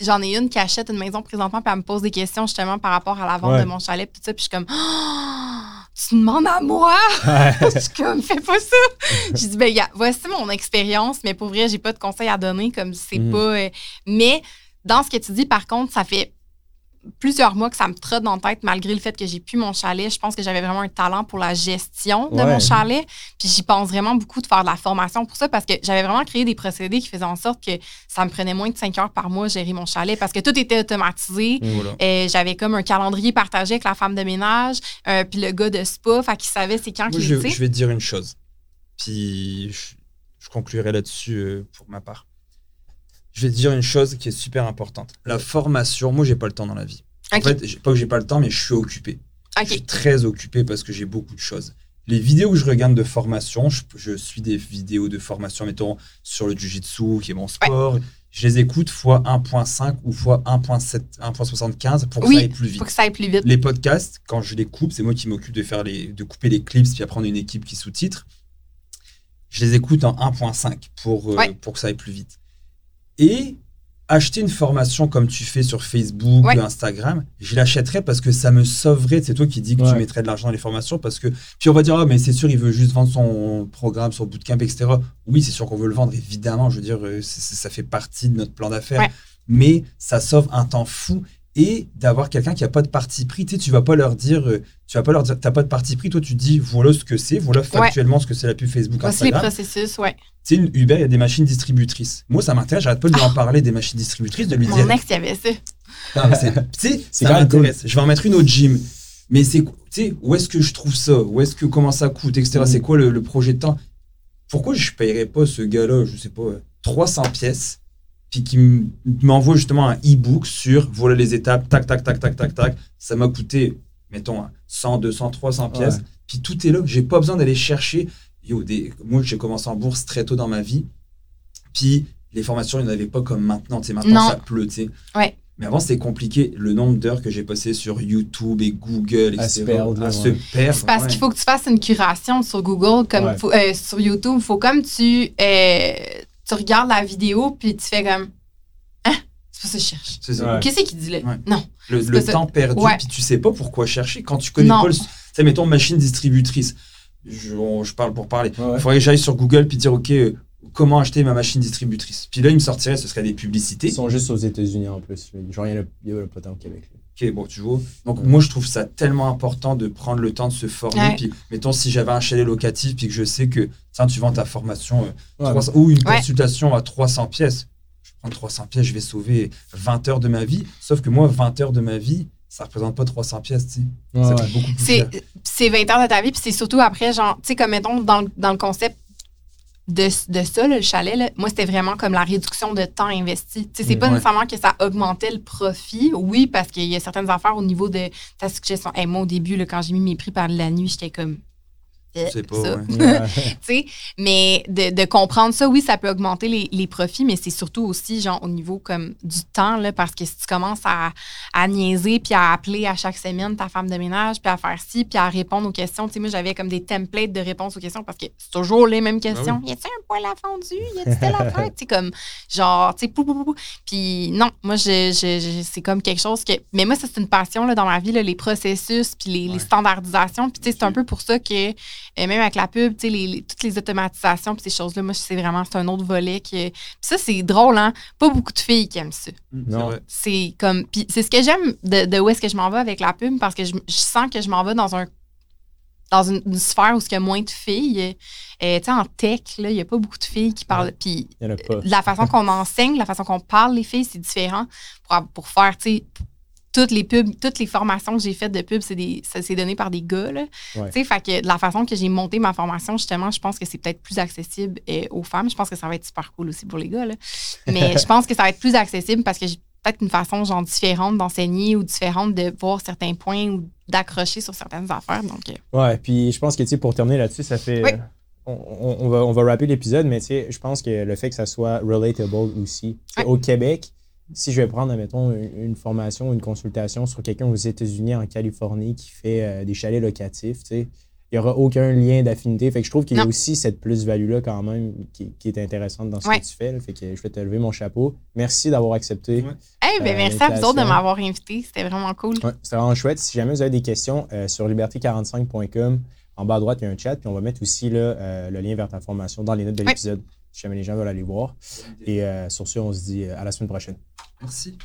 j'en ai une qui achète une maison présentement, puis elle me pose des questions justement par rapport à la vente Ouais. de mon chalet, puis tout ça. Puis je suis comme, Ah, tu demandes à moi? je suis comme, fais pas ça. je dis, ben, voici mon expérience, mais pour vrai, j'ai pas de conseils à donner, comme c'est Mhm. pas. euh, mais dans ce que tu dis, par contre, ça fait plusieurs mois que ça me trotte dans la tête, malgré le fait que j'ai plus mon chalet. Je pense que j'avais vraiment un talent pour la gestion de Ouais. mon chalet. Puis j'y pense vraiment beaucoup de faire de la formation pour ça parce que j'avais vraiment créé des procédés qui faisaient en sorte que ça me prenait moins de 5 heures par mois gérer mon chalet parce que tout était automatisé. Voilà. Euh, j'avais comme un calendrier partagé avec la femme de ménage, euh, puis le gars de spa, fait qu'il savait c'est quand qu'il je, était. je vais te dire une chose. Puis je, je conclurai là-dessus euh, pour ma part. Je vais te dire une chose qui est super importante. La formation, moi, j'ai pas le temps dans la vie. En fait, pas que j'ai pas le temps, mais je suis occupé. Je suis très occupé parce que j'ai beaucoup de choses. Les vidéos que je regarde de formation, je, je suis des vidéos de formation, mettons, sur le Jiu-Jitsu, qui est mon sport. Je les écoute fois 1.5 ou fois 1.7, 1.75 pour que Oui, ça aille plus vite. Faut que ça aille plus vite. Les podcasts, quand je les coupe, c'est moi qui m'occupe de faire les, de couper les clips, puis après on a une équipe qui sous-titre. Je les écoute en 1.5 pour, euh, Ouais. pour que ça aille plus vite. Et acheter une formation comme tu fais sur Facebook Ouais. ou Instagram, je l'achèterais parce que ça me sauverait. C'est toi qui dis que tu mettrais de l'argent dans les formations parce que puis on va dire ah mais c'est sûr il veut juste vendre son programme, son bootcamp etc. Oui c'est sûr qu'on veut le vendre évidemment. Je veux dire euh, ça fait partie de notre plan d'affaires. Ouais. Mais ça sauve un temps fou et d'avoir quelqu'un qui a pas de parti pris. Tu sais, tu vas pas leur dire, euh, tu vas pas leur dire, t'as pas de parti pris. Toi, tu dis, voilà ce que c'est, voilà factuellement ce que c'est la pub Facebook, Voici les Instagram. processus, ouais. Tu sais, une Uber, il y a des machines distributrices. Moi, ça m'intéresse. J'arrête pas de lui en parler des machines distributrices, de lui Mon dire. ex, il y avait ça. Non, mais c'est- Tu sais, C'est ça quand même m'intéresse. Je vais en mettre une au gym. Mais c'est, tu sais, où est-ce que je trouve ça? Où est-ce que comment ça coûte, etc. Mhm. C'est quoi le, le projet de temps? Pourquoi je payerais pas ce gars-là, je sais pas, 300 pièces, puis qui m'envoie justement un e-book sur voilà les étapes, tac, tac, tac, tac, tac, tac. Ça m'a coûté, mettons, 100, 200, 300 pièces. Ouais. Puis tout est là. J'ai pas besoin d'aller chercher. Yo, des... Moi, j'ai commencé en bourse très tôt dans ma vie. Puis les formations, il n'y en avait pas comme maintenant. Tu sais, maintenant, Non. ça pleut, tu sais. Ouais. Mais avant, c'était compliqué. Le nombre d'heures que j'ai passé sur YouTube et Google, À etc. se perdre, à ouais. se perdre. C'est parce ouais. qu'il faut que tu fasses une curation sur Google, comme Ouais. faut- euh, sur YouTube. Il faut comme tu, euh, tu regardes la vidéo, puis tu fais comme Hein? C'est pas ça que je cherche. C'est ça. Ouais. Qu'est-ce qu'il dit là? Ouais. Non. Le, le pas ça. temps perdu, Ouais. puis tu sais pas pourquoi chercher. Quand tu connais Non. pas le. Tu sais, mettons, machine distributrice. Je, on- je parle pour parler. Ouais. Il faudrait que j'aille sur Google puis dire, OK, euh, comment acheter ma machine distributrice. Puis là, il me sortirait, ce serait des publicités. Ils sont juste aux États-Unis en plus. Genre, il y a, il y en a pas tant au Québec. là. Ok, bon, tu vois. Donc, moi, je trouve ça tellement important de prendre le temps de se former. Ouais. Puis, mettons, si j'avais un chalet locatif, puis que je sais que, tiens, tu vends ta formation, euh, Ouais. 300 ou une Ouais. consultation à 300 pièces. Je prends 300 pièces, je vais sauver 20 heures de ma vie. Sauf que moi, 20 heures de ma vie, ça représente pas 300 pièces, tu sais. Ça beaucoup plus C'est cher. c'est 20 heures de ta vie, puis c'est surtout après, genre, tu sais, comme mettons, dans, dans le concept de, de ça, là, le chalet, là, moi, c'était vraiment comme la réduction de temps investi. Tu sais, c'est pas ouais. nécessairement que ça augmentait le profit. Oui, parce qu'il y a certaines affaires au niveau de ta suggestion. Hey, moi, au début, là, quand j'ai mis mes prix par la nuit, j'étais comme. Je sais pas, ça. ouais. Mais de, de comprendre ça, oui, ça peut augmenter les, les profits, mais c'est surtout aussi, genre, au niveau comme du temps, là, parce que si tu commences à, à niaiser, puis à appeler à chaque semaine ta femme de ménage, puis à faire ci, puis à répondre aux questions, tu sais, moi, j'avais comme des templates de réponses aux questions, parce que c'est toujours les mêmes questions. Y a-t-il un poil à fondu? Y a-t-il telle affaire? Tu sais, comme, genre, tu sais, pou, pou, pou, pou. Puis non, moi, je, je- je- c'est comme quelque chose que... Mais moi, ça, c'est une passion, là, dans ma vie, là, les processus, puis les, les standardisations. Puis, tu sais, c'est un peu pour ça que euh, même avec la pub, tu sais, les, les- toutes les automatisations, puis ces choses-là, moi, c'est vraiment, c'est un autre volet. Que... Puis ça, c'est drôle, hein? Pas beaucoup de filles qui aiment ça. C'est Non. C'est comme. Puis c'est ce que j'aime de, de où est-ce que je m'en vais avec la pub, parce que je, je sens que je m'en vais dans un dans une, une sphère où il y a moins de filles. Euh, tu sais, en tech, là, il n'y a pas beaucoup de filles qui parlent. Puis Il y en a pas. la façon qu'on enseigne, la façon qu'on parle les filles, c'est différent pour, pour faire, tu sais, toutes les pubs, toutes les formations que j'ai faites de pub, c'est des, ça c'est donné par des gars, là. Ouais. Tu sais, fait que de la façon que j'ai monté ma formation, justement, je pense que c'est peut-être plus accessible euh, aux femmes. Je pense que ça va être super cool aussi pour les gars, là. Mais je pense que ça va être plus accessible parce que j'ai peut-être une façon, genre, différente d'enseigner ou différente de voir certains points ou d'accrocher sur certaines affaires. Donc, euh, Ouais, puis je pense que, tu sais, pour terminer là-dessus, ça fait. Oui. on, on- on va, on va rapper l'épisode, mais tu sais, je pense que le fait que ça soit relatable aussi. Ouais. Au Québec, si je vais prendre, admettons, une, formation ou une consultation sur quelqu'un aux États-Unis, en Californie, qui fait euh, des chalets locatifs, tu sais, il n'y aura aucun lien d'affinité. Fait que je trouve qu'il y a aussi cette plus-value-là quand même qui, qui est intéressante dans ce Ouais. que tu fais. là. Fait que je vais te lever mon chapeau. Merci d'avoir accepté. Ouais. hey, ben, Euh, merci à vous autres de m'avoir invité. C'était vraiment cool. Ouais, c'est vraiment chouette. Si jamais vous avez des questions euh, sur liberté45.com, en bas à droite, il y a un chat. Puis on va mettre aussi là, euh, le lien vers ta formation dans les notes de Ouais. l'épisode, si jamais les gens veulent aller voir. Et euh, sur ce, on se dit euh, à la semaine prochaine. Merci.